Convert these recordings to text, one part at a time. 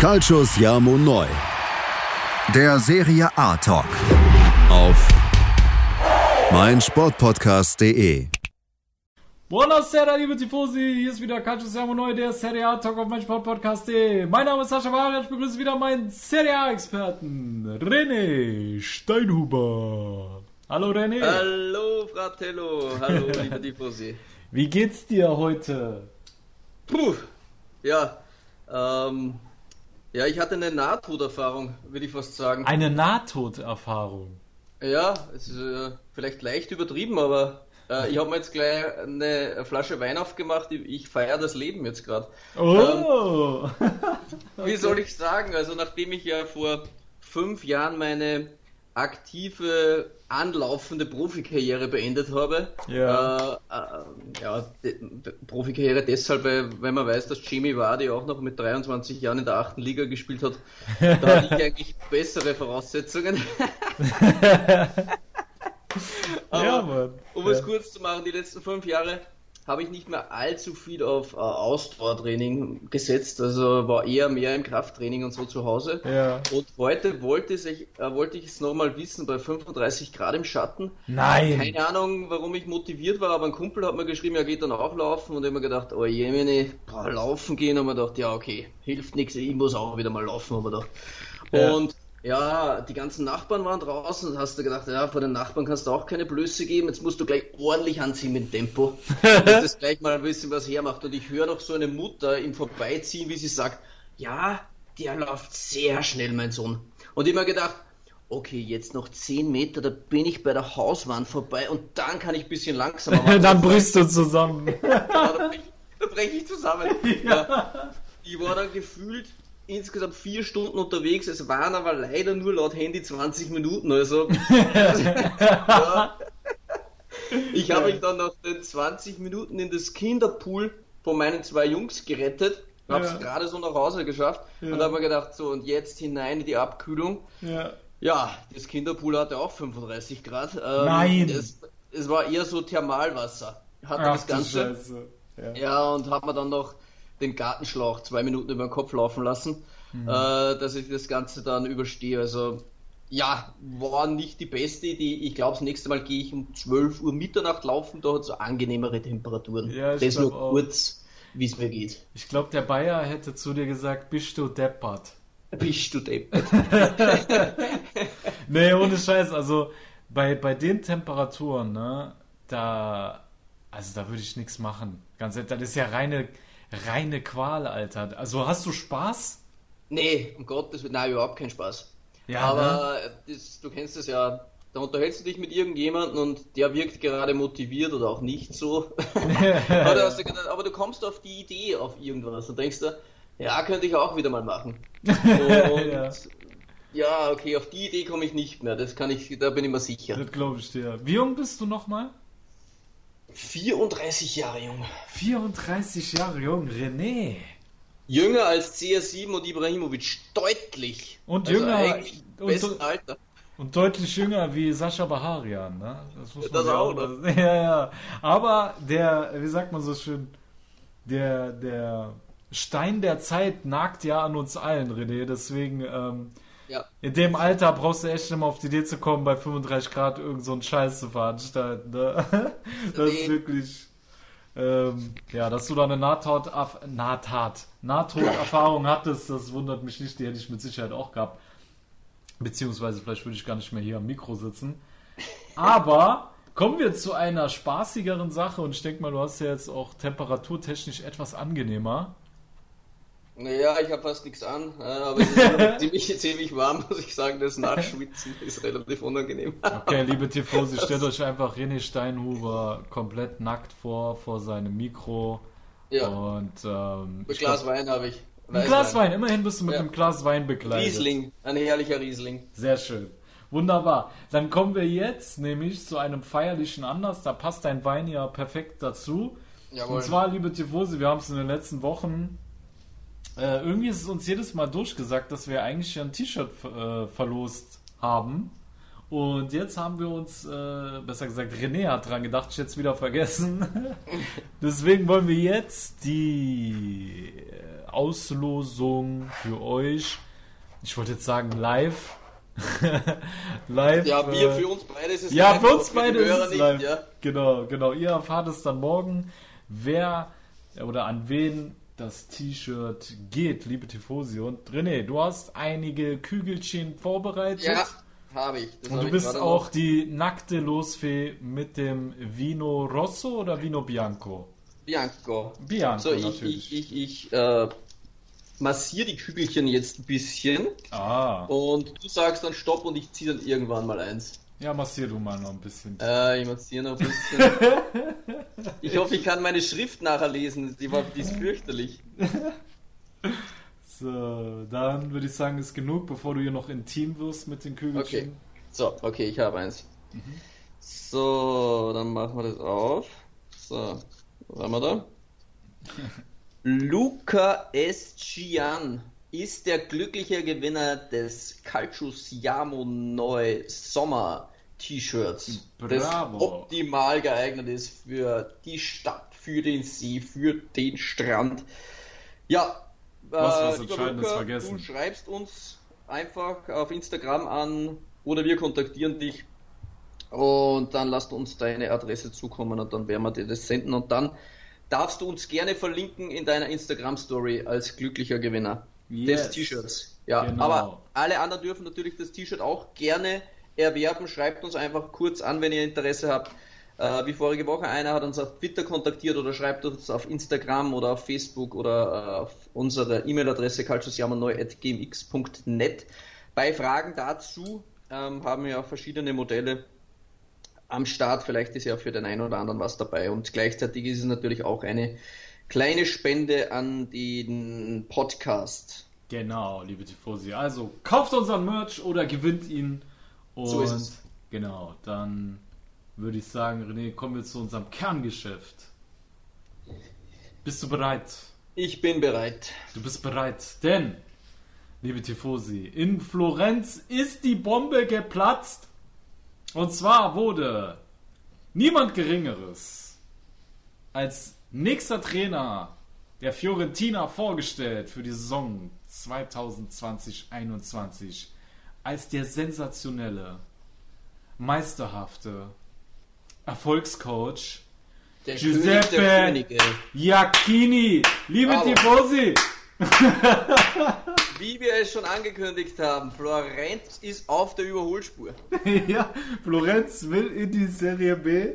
Calcius Jamo Neu. Der Serie A Talk. Auf meinsportpodcast.de. Buonasera, liebe Tifosi. Hier ist wieder Calcio Siamo Neu, der Serie A Talk auf meinsportpodcast.de. Mein Name ist Sascha Wagner. Ich begrüße wieder meinen Serie A-Experten, René Steinhuber. Hallo René. Hallo Fratello. Hallo, liebe Tifosi. Wie geht's dir heute? Puh, ja, ähm, ja, ich hatte eine Nahtoderfahrung, würde ich fast sagen. Eine Nahtoderfahrung. Ja, es ist äh, vielleicht leicht übertrieben, aber äh, ich habe mir jetzt gleich eine Flasche Wein aufgemacht. Ich, ich feiere das Leben jetzt gerade. Oh! Ähm, wie soll ich sagen? Also nachdem ich ja vor fünf Jahren meine aktive, anlaufende Profikarriere beendet habe. Ja. Äh, äh, ja, Profikarriere deshalb, weil man weiß, dass Jimmy Vardy auch noch mit 23 Jahren in der achten Liga gespielt hat. Da hatte ich eigentlich bessere Voraussetzungen. Aber, ja, Mann. Um es kurz zu machen, die letzten fünf Jahre habe ich nicht mehr allzu viel auf äh, Ausdauertraining gesetzt, also war eher mehr im Krafttraining und so zu Hause. Ja. Und heute wollte, ich, äh, wollte ich es nochmal wissen, bei 35 Grad im Schatten. Nein! Keine Ahnung, warum ich motiviert war, aber ein Kumpel hat mir geschrieben, er geht dann auch laufen und ich habe mir gedacht, oh je, boah, laufen gehen und mir gedacht, ja okay, hilft nichts, ich muss auch wieder mal laufen, habe gedacht. Ja. Und ja, die ganzen Nachbarn waren draußen und hast du gedacht, ja, vor den Nachbarn kannst du auch keine Blöße geben, jetzt musst du gleich ordentlich anziehen mit Tempo, dass das gleich mal ein bisschen was hermacht. Und ich höre noch so eine Mutter im Vorbeiziehen, wie sie sagt, ja, der läuft sehr schnell, mein Sohn. Und ich mir gedacht, okay, jetzt noch 10 Meter, da bin ich bei der Hauswand vorbei und dann kann ich ein bisschen langsamer machen. dann brichst du zusammen. da breche ich, brech ich zusammen. Ja. ja. Ich war dann gefühlt insgesamt vier Stunden unterwegs. Es waren aber leider nur laut Handy 20 Minuten. Also ja. ich habe mich dann nach den 20 Minuten in das Kinderpool von meinen zwei Jungs gerettet. Habe es ja. gerade so nach Hause geschafft ja. und habe mir gedacht, so und jetzt hinein in die Abkühlung. Ja, ja das Kinderpool hatte auch 35 Grad. Ähm, Nein! Es, es, war eher so Thermalwasser. Hatte Ach, das Ganze. Ja. ja, und hat man dann noch den Gartenschlauch zwei Minuten über den Kopf laufen lassen, mhm. äh, dass ich das Ganze dann überstehe. Also ja, war nicht die beste Idee. Ich glaube, das nächste Mal gehe ich um 12 Uhr Mitternacht laufen, da hat es so angenehmere Temperaturen. Ja, das nur auch. kurz, wie es mir geht. Ich glaube, der Bayer hätte zu dir gesagt, bist du deppert. Bist du deppert. nee, ohne Scheiß, also bei, bei den Temperaturen, ne, da, also da würde ich nichts machen. Ganz ehrlich, das ist ja reine reine Qual, Alter. Also hast du Spaß? Nee, um Gottes Willen, nein, überhaupt keinen Spaß. Ja, aber ne? das, du kennst es ja, da unterhältst du dich mit irgendjemandem und der wirkt gerade motiviert oder auch nicht so. aber, du gedacht, aber, du kommst auf die Idee auf irgendwas und denkst du, ja, könnte ich auch wieder mal machen. Und ja. ja. okay, auf die Idee komme ich nicht mehr, das kann ich, da bin ich mir sicher. Das glaube ich dir. Wie jung bist du nochmal? 34 Jahre jung. 34 Jahre jung, René. Jünger als CR7 und Ibrahimovic, deutlich. Und also jünger. Und, Alter. Und deutlich jünger wie Sascha Baharian, ne? Das muss man das auch, auch ne? Ja, ja. Aber der, wie sagt man so schön, der, der Stein der Zeit nagt ja an uns allen, René. Deswegen, ähm, ja. In dem Alter brauchst du echt immer auf die Idee zu kommen, bei 35 Grad irgend so einen Scheiß zu veranstalten. Ne? Das ist wirklich. Ähm, ja, dass du da eine Nahtat, Nahtat, Nahtoderfahrung hattest, das wundert mich nicht, die hätte ich mit Sicherheit auch gehabt. Beziehungsweise vielleicht würde ich gar nicht mehr hier am Mikro sitzen. Aber kommen wir zu einer spaßigeren Sache und ich denke mal, du hast ja jetzt auch temperaturtechnisch etwas angenehmer. Naja, ich habe fast nichts an, äh, aber es ist ziemlich, ziemlich warm, muss ich sagen. Das Nachschwitzen ist relativ unangenehm. Okay, liebe Tifosi, stellt euch einfach René Steinhuber komplett nackt vor, vor seinem Mikro. Ja. Und, ähm, Mit Glas glaub, Wein habe ich. Ein Glas Wein, immerhin bist du mit ja. einem Glas Wein bekleidet. Riesling, ein herrlicher Riesling. Sehr schön. Wunderbar. Dann kommen wir jetzt nämlich zu einem feierlichen Anlass. Da passt dein Wein ja perfekt dazu. Jawohl. Und zwar, liebe Tifosi, wir haben es in den letzten Wochen äh, irgendwie ist es uns jedes Mal durchgesagt, dass wir eigentlich ein T-Shirt äh, verlost haben. Und jetzt haben wir uns, äh, besser gesagt, René hat dran gedacht, ich jetzt wieder vergessen. Deswegen wollen wir jetzt die Auslosung für euch. Ich wollte jetzt sagen live. live. Ja, wir für uns beide ist es Ja, live, für uns beide ist es live. Nicht, ja. Genau, genau. Ihr erfahrt es dann morgen, wer oder an wen das T-Shirt geht, liebe Tifosi. Und René, du hast einige Kügelchen vorbereitet. Ja, habe ich. Das Und du bist auch noch. die nackte Losfee mit dem Vino Rosso oder Vino Bianco? Bianco. Bianco, so, ich, natürlich. Ich, ich, ich äh, massiere die Kügelchen jetzt ein bisschen. Ah. Und du sagst dann Stopp und ich ziehe dann irgendwann mal eins. Ja, massier du mal noch ein bisschen. Äh, ich massiere noch ein bisschen. ich hoffe, ich kann meine Schrift nachher lesen. Die, war, die ist fürchterlich. So, dann würde ich sagen, ist genug, bevor du hier noch intim wirst mit den Kügelchen. Okay. So, okay, ich habe eins. Mhm. So, dann machen wir das auf. So, was haben wir da? Luca Escian ist der glückliche Gewinner des Calcius Yamo Neu Sommer T-Shirts, das optimal geeignet ist für die Stadt, für den See, für den Strand. Ja, was, was äh, Entscheidendes vergessen. Du schreibst uns einfach auf Instagram an oder wir kontaktieren dich und dann lasst uns deine Adresse zukommen und dann werden wir dir das senden und dann darfst du uns gerne verlinken in deiner Instagram Story als glücklicher Gewinner yes. des T-Shirts. Ja, genau. aber alle anderen dürfen natürlich das T-Shirt auch gerne erwerben. Schreibt uns einfach kurz an, wenn ihr Interesse habt. Äh, wie vorige Woche, einer hat uns auf Twitter kontaktiert oder schreibt uns auf Instagram oder auf Facebook oder äh, auf unsere E-Mail-Adresse culturesjammerneut.gmx.net. Bei Fragen dazu ähm, haben wir auch verschiedene Modelle am Start. Vielleicht ist ja für den einen oder anderen was dabei. Und gleichzeitig ist es natürlich auch eine kleine Spende an den Podcast. Genau, liebe Tifosi. Also kauft unseren Merch oder gewinnt ihn. Und so ist es. Genau, dann würde ich sagen, René, kommen wir zu unserem Kerngeschäft. Bist du bereit? Ich bin bereit. Du bist bereit, denn, liebe Tifosi, in Florenz ist die Bombe geplatzt. Und zwar wurde niemand Geringeres als nächster Trainer der Fiorentina vorgestellt für die Saison 2020-21 als der sensationelle, meisterhafte Erfolgscoach der Giuseppe Iacchini. Liebe Bravo. Tifosi! Wie wir es schon angekündigt haben, Florenz ist auf der Überholspur. ja, Florenz will in die Serie B.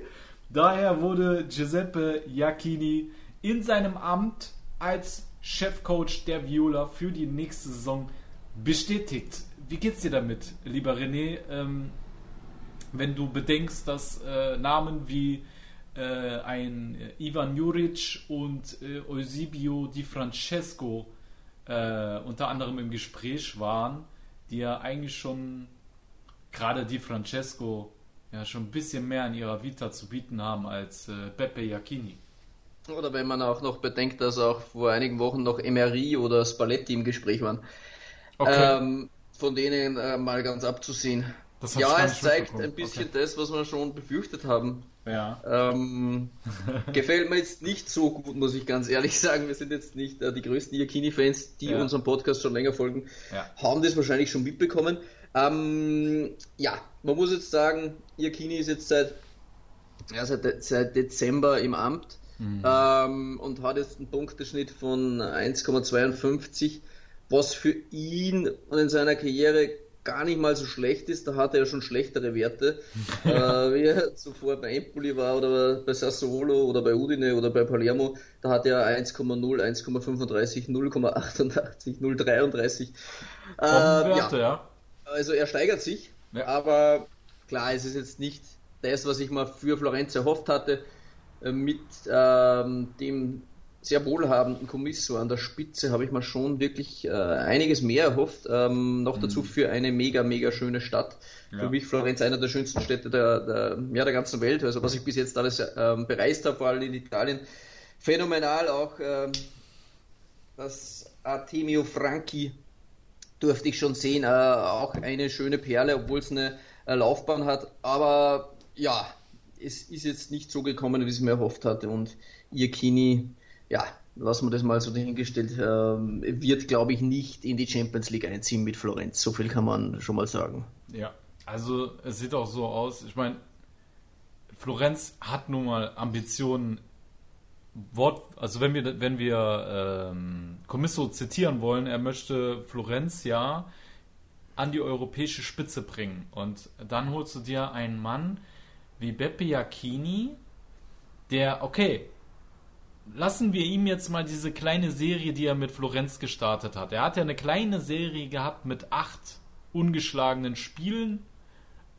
Daher wurde Giuseppe Iacchini in seinem Amt als Chefcoach der Viola für die nächste Saison bestätigt. Wie geht's dir damit, lieber René? Ähm, wenn du bedenkst, dass äh, Namen wie äh, ein Ivan Juric und äh, Eusebio Di Francesco äh, unter anderem im Gespräch waren, die ja eigentlich schon gerade Di Francesco ja schon ein bisschen mehr in ihrer Vita zu bieten haben als äh, Beppe Iacchini. Oder wenn man auch noch bedenkt, dass auch vor einigen Wochen noch Emery oder Spalletti im Gespräch waren. Okay. Ähm, von denen äh, mal ganz abzusehen ja, es zeigt ein bisschen okay. das, was wir schon befürchtet haben. Ja. Ähm, gefällt mir jetzt nicht so gut, muss ich ganz ehrlich sagen. Wir sind jetzt nicht äh, die größten Iacchini-Fans, die ja. unserem Podcast schon länger folgen, ja. haben das wahrscheinlich schon mitbekommen. Ähm, ja, man muss jetzt sagen, Iacchini ist jetzt seit, ja, seit, seit Dezember im Amt mhm. ähm, und hat jetzt einen Punkteschnitt von 1,52, was für ihn und in seiner Karriere gar nicht mal so schlecht ist. Da hat er ja schon schlechtere Werte, äh, wie er zuvor bei Empoli war oder bei Sassuolo oder bei Udine oder bei Palermo. Da hat er 1,0, 1,35, 0,88, 0,33. Äh, Werte, ja. ja. Also er steigert sich, ja. aber klar, es ist jetzt nicht das, was ich mal für Florenz erhofft hatte, äh, mit ähm, dem sehr wohlhabenden Kommissar an der Spitze habe ich mir schon wirklich äh, einiges mehr erhofft. Ähm, noch mhm. dazu für eine mega, mega schöne Stadt. Ja. Für mich Florenz einer der schönsten Städte der, der, ja, der ganzen Welt. Also was ich bis jetzt alles ähm, bereist habe, vor allem in Italien. Phänomenal auch ähm, das Artemio Franchi durfte ich schon sehen. Äh, auch eine schöne Perle, obwohl es eine äh, Laufbahn hat. Aber ja, es ist jetzt nicht so gekommen, wie es mir erhofft hatte. Und Iacchini ja, lassen wir das mal so dahingestellt, äh, wird, glaube ich, nicht in die Champions League einziehen mit Florenz. So viel kann man schon mal sagen. Ja, also es sieht auch so aus. Ich meine, Florenz hat nun mal Ambitionen. Wort, also wenn wir wenn wir ähm, Commisso zitieren wollen, er möchte Florenz ja an die europäische Spitze bringen. Und dann holst du dir einen Mann wie Beppe Jacchini, der, okay, lassen wir ihm jetzt mal diese kleine Serie, die er mit Florenz gestartet hat. Er hat ja eine kleine Serie gehabt mit acht ungeschlagenen Spielen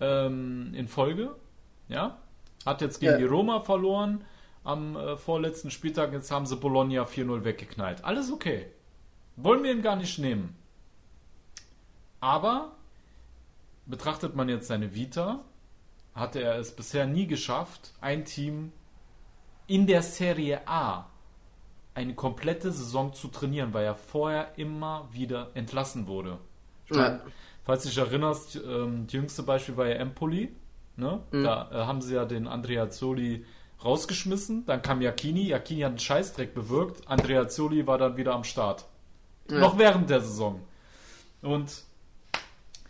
ähm, in Folge. Ja, hat jetzt gegen ja. die Roma verloren am äh, vorletzten Spieltag. Jetzt haben sie Bologna 4-0 weggeknallt. Alles okay. Wollen wir ihn gar nicht nehmen. Aber betrachtet man jetzt seine Vita, hatte er es bisher nie geschafft, ein Team in der Serie A eine komplette Saison zu trainieren, weil er vorher immer wieder entlassen wurde. Ja. Falls du dich erinnerst, ähm, das jüngste Beispiel war ja Empoli. Ne? Mhm. Da äh, haben sie ja den Andrea Zoli rausgeschmissen. Dann kam Jacchini. Jacchini hat einen Scheißdreck bewirkt. Andrea Zoli war dann wieder am Start. Ja. Noch während der Saison. Und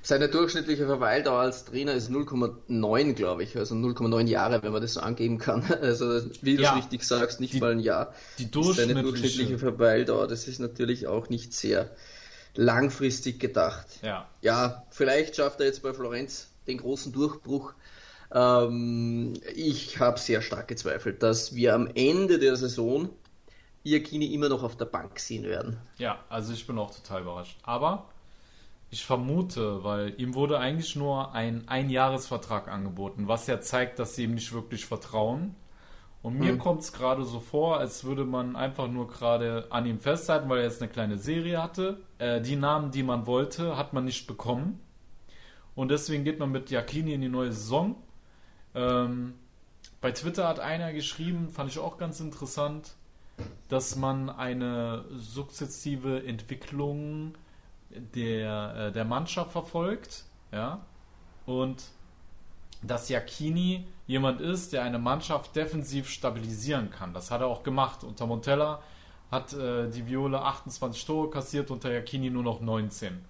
seine durchschnittliche Verweildauer als Trainer ist 0,9, glaube ich, also 0,9 Jahre, wenn man das so angeben kann. Also wie du ja, richtig sagst, nicht die, mal ein Jahr. Die durchschnittliche, seine durchschnittliche Verweildauer, das ist natürlich auch nicht sehr langfristig gedacht. Ja. Ja, vielleicht schafft er jetzt bei Florenz den großen Durchbruch. Ähm, ich habe sehr stark gezweifelt, dass wir am Ende der Saison Iacchini immer noch auf der Bank sehen werden. Ja, also ich bin auch total überrascht. Aber ich vermute, weil ihm wurde eigentlich nur ein Einjahresvertrag angeboten, was ja zeigt, dass sie ihm nicht wirklich vertrauen. Und mir mhm. kommt es gerade so vor, als würde man einfach nur gerade an ihm festhalten, weil er jetzt eine kleine Serie hatte. Äh, die Namen, die man wollte, hat man nicht bekommen. Und deswegen geht man mit Jacchini in die neue Saison. Ähm, bei Twitter hat einer geschrieben, fand ich auch ganz interessant, dass man eine sukzessive Entwicklung der, äh, der Mannschaft verfolgt, ja, und dass Jacchini jemand ist, der eine Mannschaft defensiv stabilisieren kann. Das hat er auch gemacht. Unter Montella hat äh, die Viola 28 Tore kassiert, unter Jacchini nur noch 19.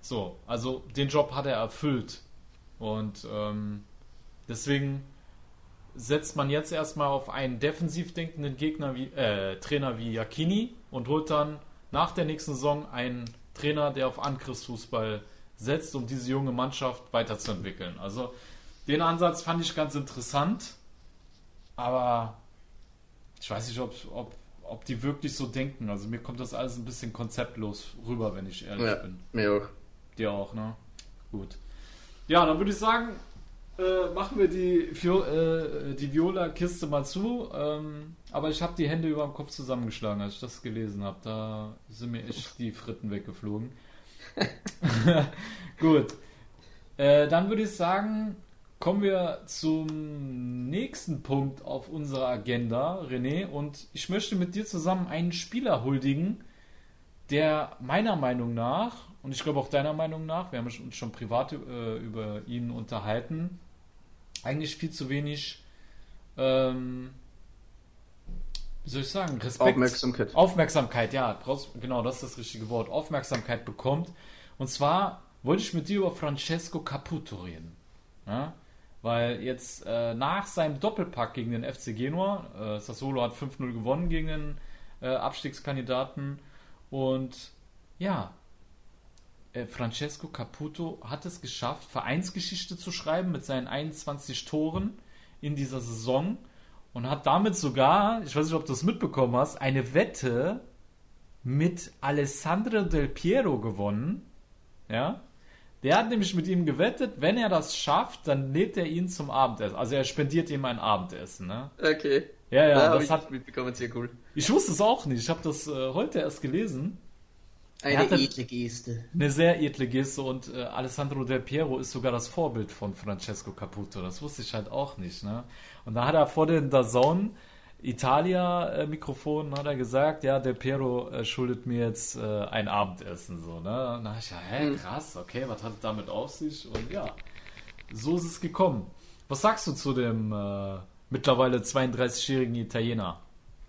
So, also den Job hat er erfüllt. Und ähm, deswegen setzt man jetzt erstmal auf einen defensiv denkenden Gegner wie, äh, Trainer wie Jacchini und holt dann nach der nächsten Saison einen Trainer, der auf Angriffsfußball setzt, um diese junge Mannschaft weiterzuentwickeln. Also den Ansatz fand ich ganz interessant, aber ich weiß nicht, ob, ob, ob die wirklich so denken. Also mir kommt das alles ein bisschen konzeptlos rüber, wenn ich ehrlich ja, bin. Mir auch. Dir auch, ne? Gut. Ja, dann würde ich sagen, äh, machen wir die, äh, die Viola-Kiste mal zu. Ähm, aber ich habe die Hände über dem Kopf zusammengeschlagen, als ich das gelesen habe. Da sind mir echt die Fritten weggeflogen. Gut. Äh, dann würde ich sagen, kommen wir zum nächsten Punkt auf unserer Agenda, René. Und ich möchte mit dir zusammen einen Spieler huldigen, der meiner Meinung nach, und ich glaube auch deiner Meinung nach, wir haben uns schon privat äh, über ihn unterhalten, eigentlich viel zu wenig, ähm, wie soll ich sagen, Respekt. Aufmerksamkeit. Aufmerksamkeit, ja, genau, das ist das richtige Wort. Aufmerksamkeit bekommt. Und zwar wollte ich mit dir über Francesco Caputo reden. Ja? Weil jetzt äh, nach seinem Doppelpack gegen den FC Genua, äh, Sassolo hat 5-0 gewonnen gegen den äh, Abstiegskandidaten und ja, Francesco Caputo hat es geschafft, Vereinsgeschichte zu schreiben mit seinen 21 Toren in dieser Saison und hat damit sogar, ich weiß nicht, ob du es mitbekommen hast, eine Wette mit Alessandro Del Piero gewonnen. Ja. Der hat nämlich mit ihm gewettet, wenn er das schafft, dann lädt er ihn zum Abendessen. Also er spendiert ihm ein Abendessen, ne? Okay. Ja, ja, da das hat mitbekommen, sehr cool. Ich wusste es auch nicht. Ich habe das äh, heute erst gelesen. Eine edle Geste. Eine sehr edle Geste und äh, Alessandro Del Piero ist sogar das Vorbild von Francesco Caputo. Das wusste ich halt auch nicht. Ne? Und da hat er vor den Dazone Italia-Mikrofon hat er gesagt, ja, Del Piero äh, schuldet mir jetzt äh, ein Abendessen. So, ne? Und da ich ja, hä, hm. krass, okay, was hat es damit auf sich? Und ja, so ist es gekommen. Was sagst du zu dem äh, mittlerweile 32-jährigen Italiener?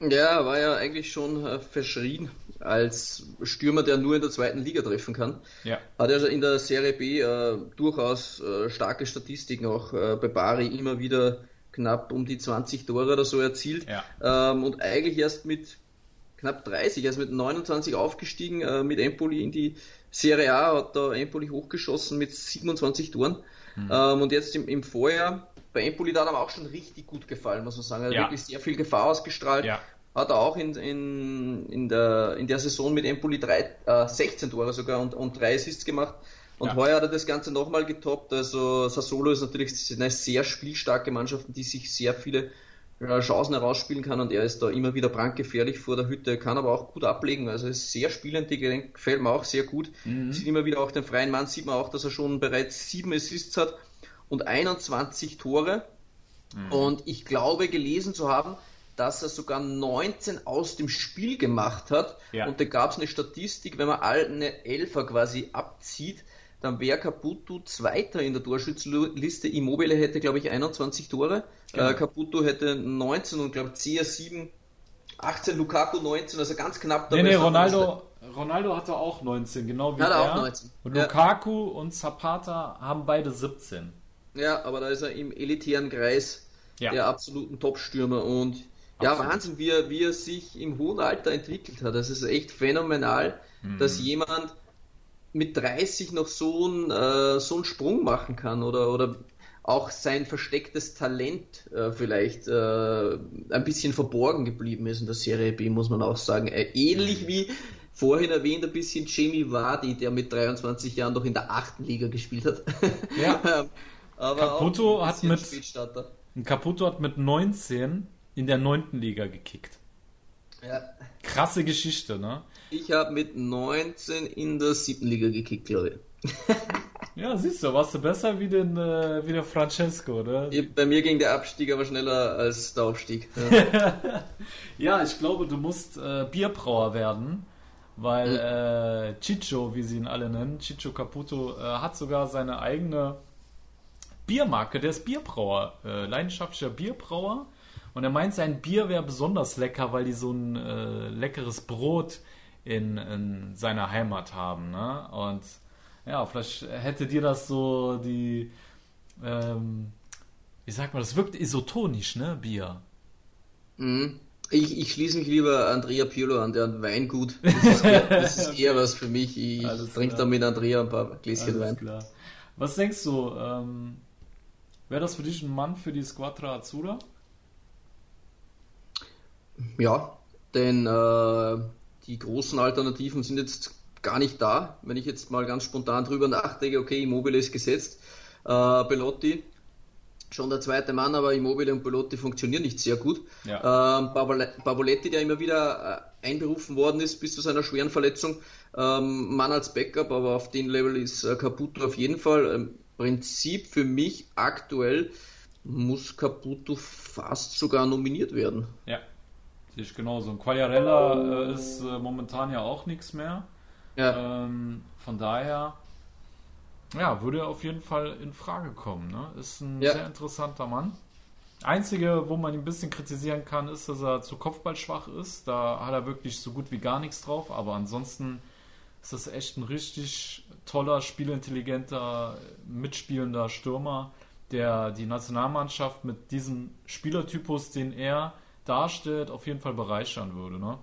Ja, war ja eigentlich schon äh, verschrien als Stürmer, der nur in der zweiten Liga treffen kann. Ja. Hat er also in der Serie B äh, durchaus äh, starke Statistiken, auch äh, bei Bari immer wieder knapp um die 20 Tore oder so erzielt. Ja. Ähm, und eigentlich erst mit knapp 30, also mit 29 aufgestiegen, äh, mit Empoli in die Serie A, hat da Empoli hochgeschossen mit 27 Toren. Mhm. Ähm, und jetzt im, im Vorjahr bei Empoli da hat er auch schon richtig gut gefallen, muss man sagen. Er hat Ja. wirklich sehr viel Gefahr ausgestrahlt. Ja. Hat er auch in, in, in, der, in der Saison mit Empoli drei, äh, 16 Tore sogar und, und drei Assists gemacht. Und Ja. heuer hat er das Ganze nochmal getoppt. Also Sassolo ist natürlich eine sehr spielstarke Mannschaft, die sich sehr viele äh, Chancen herausspielen kann und er ist da immer wieder brandgefährlich vor der Hütte, kann aber auch gut ablegen. Also ist sehr spielintelligent, gefällt mir auch sehr gut. Sieht immer wieder auch den freien Mann, sieht man auch, dass er schon bereits sieben Assists hat und 21 Tore. Und ich glaube gelesen zu haben, dass er sogar 19 aus dem Spiel gemacht hat. Ja. Und da gab es eine Statistik, wenn man all eine Elfer quasi abzieht, dann wäre Caputo Zweiter in der Torschützenliste. Immobile hätte, glaube ich, 21 Tore. Genau. Äh, Caputo hätte 19 und, glaube ich, CR7, 18, Lukaku 19, also ganz knapp Nee, dabei nee, Ronaldo, Ronaldo hatte auch 19, genau wie Hat er er. auch 19. Und Ja. Lukaku und Zapata haben beide 17. Ja, aber da ist er im elitären Kreis Ja. der absoluten Top-Stürmer und ja, Absolut. Wahnsinn, wie er, wie er sich im hohen Alter entwickelt hat. Das ist echt phänomenal, Mhm. dass jemand mit 30 noch so einen, äh, so einen Sprung machen kann oder, oder auch sein verstecktes Talent äh, vielleicht äh, ein bisschen verborgen geblieben ist in der Serie B, muss man auch sagen. Äh, ähnlich wie vorhin erwähnt ein bisschen Jamie Vardy, der mit 23 Jahren noch in der achten Liga gespielt hat. Ja. Aber Caputo auch ein hat mit- Caputo hat mit 19 in der 9. Liga gekickt. Ja. Krasse Geschichte, ne? Ich habe mit 19 in der siebten Liga gekickt, glaube ich. Ja, siehst du, warst du besser wie, den, äh, wie der Francesco, ne? Ich- Bei mir ging der Abstieg aber schneller als der Aufstieg. Ja. Ja, ich glaube, du musst äh, Bierbrauer werden, weil äh, Chicho, wie sie ihn alle nennen, Chicho Caputo, äh, hat sogar seine eigene Biermarke. Der ist Bierbrauer, äh, leidenschaftlicher Bierbrauer. Und er meint, sein Bier wäre besonders lecker, weil die so ein äh, leckeres Brot in, in seiner Heimat haben. Ne? Und ja, vielleicht hätte dir das so die, ähm, wie sagt man, das wirkt isotonisch, ne, Bier. Mhm. Ich, ich schließe mich lieber Andrea Pirlo an, der hat Weingut. Das ist, eher, das ist eher was für mich. Ich Alles trinke klar. dann mit Andrea ein paar Gläschen Alles Wein. klar. Was denkst du, ähm, wäre das für dich ein Mann für die Squadra Azzurra? Ja, denn äh, die großen Alternativen sind jetzt gar nicht da. Wenn ich jetzt mal ganz spontan drüber nachdenke, okay, Immobile ist gesetzt, äh, Belotti schon der zweite Mann, aber Immobile und Belotti funktionieren nicht sehr gut. Ja. Ähm, Barbole- Barboletti, der immer wieder äh, einberufen worden ist bis zu seiner schweren Verletzung, ähm, Mann als Backup, aber auf dem Level ist äh, Caputo auf jeden Fall. Im Prinzip für mich aktuell muss Caputo fast sogar nominiert werden. Ja, sehe ich genauso. Und Quagliarella äh, ist äh, momentan ja auch nichts mehr. Ja. Ähm, von daher, ja, würde er auf jeden Fall in Frage kommen. Ne? Ist ein Ja. sehr interessanter Mann. Einzige, wo man ihn ein bisschen kritisieren kann, ist, dass er zu Kopfballschwach ist. Da hat er wirklich so gut wie gar nichts drauf. Aber ansonsten ist das echt ein richtig toller, spielintelligenter, mitspielender Stürmer, der die Nationalmannschaft mit diesem Spielertypus, den er darstellt, auf jeden Fall bereichern würde. Ne?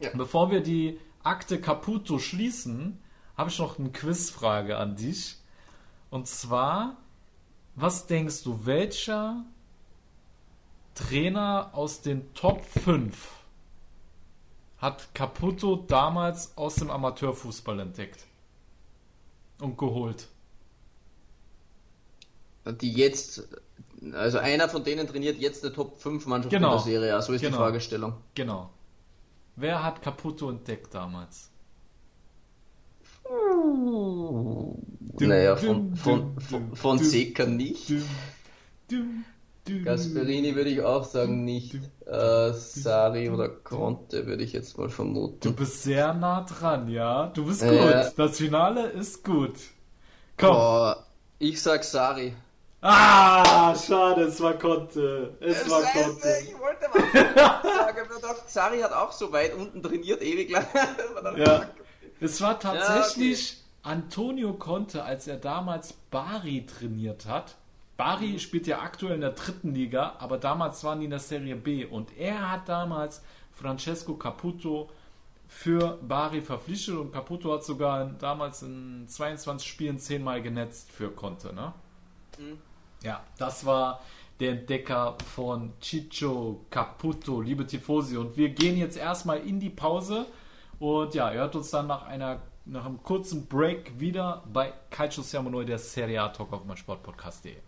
Ja. Bevor wir die Akte Caputo schließen, habe ich noch eine Quizfrage an dich. Und zwar, was denkst du, welcher Trainer aus den Top 5 hat Caputo damals aus dem Amateurfußball entdeckt und geholt? Die jetzt, also einer von denen trainiert jetzt eine Top 5 Mannschaft Genau. in der Serie A, so ist Genau. die Fragestellung. Genau. Wer hat Caputo entdeckt damals? naja, dum, von, von, von, von Seca nicht. Gasperini würde ich auch sagen nicht. Äh, Sari oder Conte würde ich jetzt mal Du vermuten. bist sehr nah dran, ja. Du bist gut. Das Finale ist gut. Komm. Boah, ich sag Sari. Ah, schade, es war Conte. Es Ja, war Scheiße, Conte. Ich wollte mal sagen, doch, Xari hat auch so weit unten trainiert, ewig lang. Ja. Es war tatsächlich Antonio Conte, als er damals Bari trainiert hat. Bari spielt ja aktuell in der dritten Liga, aber damals waren die in der Serie B und er hat damals Francesco Caputo für Bari verpflichtet und Caputo hat sogar damals in 22 Spielen 10 Mal genetzt für Conte, ne? Ja, das war der Entdecker von Ciccio Caputo, liebe Tifosi. Und wir gehen jetzt erstmal in die Pause. Und ja, ihr hört uns dann nach, einer, nach einem kurzen Break wieder bei Calcio Siamo Noi, der Serie A Talk auf mein Sportpodcast.de.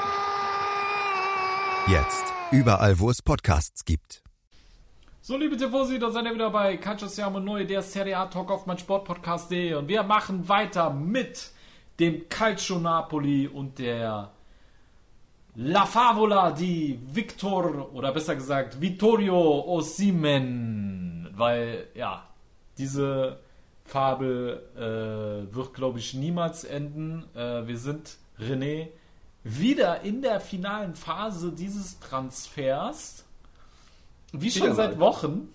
Jetzt überall, wo es Podcasts gibt. So, liebe Tifosi, da seid ihr wieder bei Calcio Siamo Noi, der Serie A Talk auf mein Sportpodcast.de. Und wir machen weiter mit dem Calcio Napoli und der La Favola di Victor, oder besser gesagt Vittorio Osimen. Weil, ja, diese Fabel äh, wird, glaube ich, niemals enden. Äh, wir sind, René, wieder in der finalen Phase dieses Transfers. Wie schon seit mal. Wochen.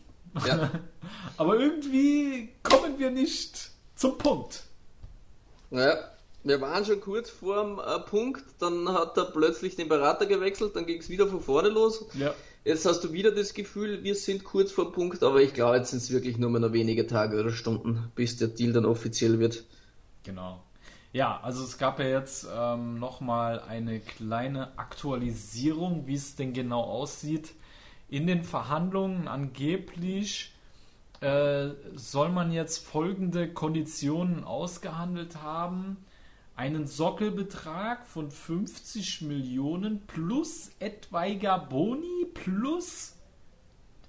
Ja. Aber irgendwie kommen wir nicht zum Punkt. Ja, wir waren schon kurz vorm äh, Punkt, dann hat er plötzlich den Berater gewechselt, dann ging es wieder von vorne los. Ja. Jetzt hast du wieder das Gefühl, wir sind kurz vor Punkt, aber ich glaube, jetzt sind es wirklich nur mehr noch wenige Tage oder Stunden, bis der Deal dann offiziell wird. Genau. Ja, also es gab ja jetzt ähm, nochmal eine kleine Aktualisierung, wie es denn genau aussieht. In den Verhandlungen angeblich äh, soll man jetzt folgende Konditionen ausgehandelt haben. Einen Sockelbetrag von 50 Millionen plus etwaiger Boni plus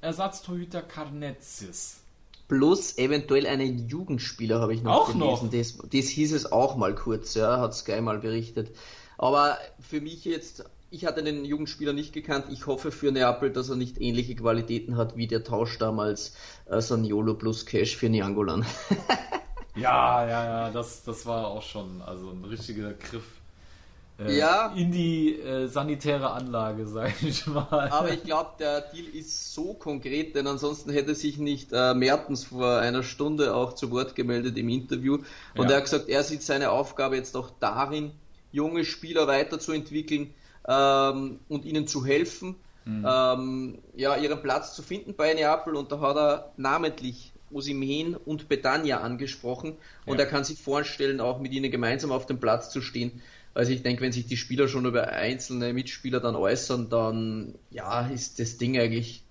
Ersatztorhüter Karnetzis. Plus eventuell einen Jugendspieler habe ich noch Auch gelesen. Das, das hieß es auch mal kurz, ja, hat Sky mal berichtet. Aber für mich jetzt, ich hatte den Jugendspieler nicht gekannt. Ich hoffe für Neapel, dass er nicht ähnliche Qualitäten hat wie der Tausch damals äh, Saniolo plus Cash für Niangolan. Ja, ja, ja, das, das war auch schon also ein richtiger Griff äh, Ja. in die äh, sanitäre Anlage, sag ich mal. Aber ich glaube, der Deal ist so konkret, denn ansonsten hätte sich nicht äh, Mertens vor einer Stunde auch zu Wort gemeldet im Interview. Und Ja. er hat gesagt, er sieht seine Aufgabe jetzt auch darin, junge Spieler weiterzuentwickeln ähm, und ihnen zu helfen, ähm, ja, ihren Platz zu finden bei Neapel. Und da hat er namentlich Osimen und Betania angesprochen. Und Ja. er kann sich vorstellen, auch mit ihnen gemeinsam auf dem Platz zu stehen. Also ich denke, wenn sich die Spieler schon über einzelne Mitspieler dann äußern, dann ja, ist das Ding eigentlich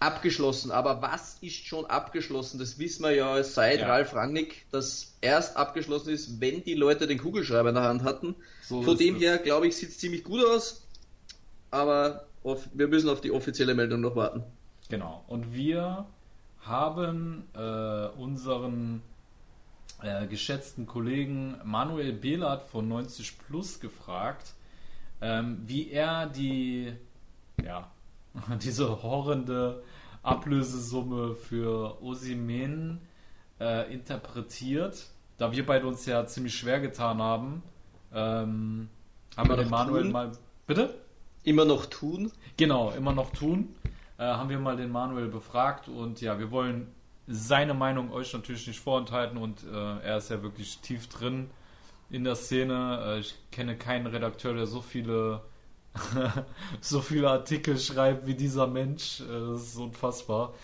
abgeschlossen. Aber was ist schon abgeschlossen? Das wissen wir ja seit Ja. Ralf Rangnick, dass erst abgeschlossen ist, wenn die Leute den Kugelschreiber in der Hand hatten. So Von dem es. her, glaube ich, sieht es ziemlich gut aus. Aber off- wir müssen auf die offizielle Meldung noch warten. Genau. Und wir haben äh, unseren äh, geschätzten Kollegen Manuel Behlert von 90 Plus gefragt, ähm, wie er die, ja, diese horrende Ablösesumme für Osimen äh, interpretiert. Da wir beide uns ja ziemlich schwer getan haben, ähm, haben wir den Manuel tun? mal. Bitte? Immer noch tun. Genau, immer noch tun. Äh, haben wir mal den Manuel befragt und ja, wir wollen seine Meinung euch natürlich nicht vorenthalten und äh, er ist ja wirklich tief drin in der Szene. Äh, ich kenne keinen Redakteur, der so viele so viele Artikel schreibt wie dieser Mensch. Äh, das ist unfassbar.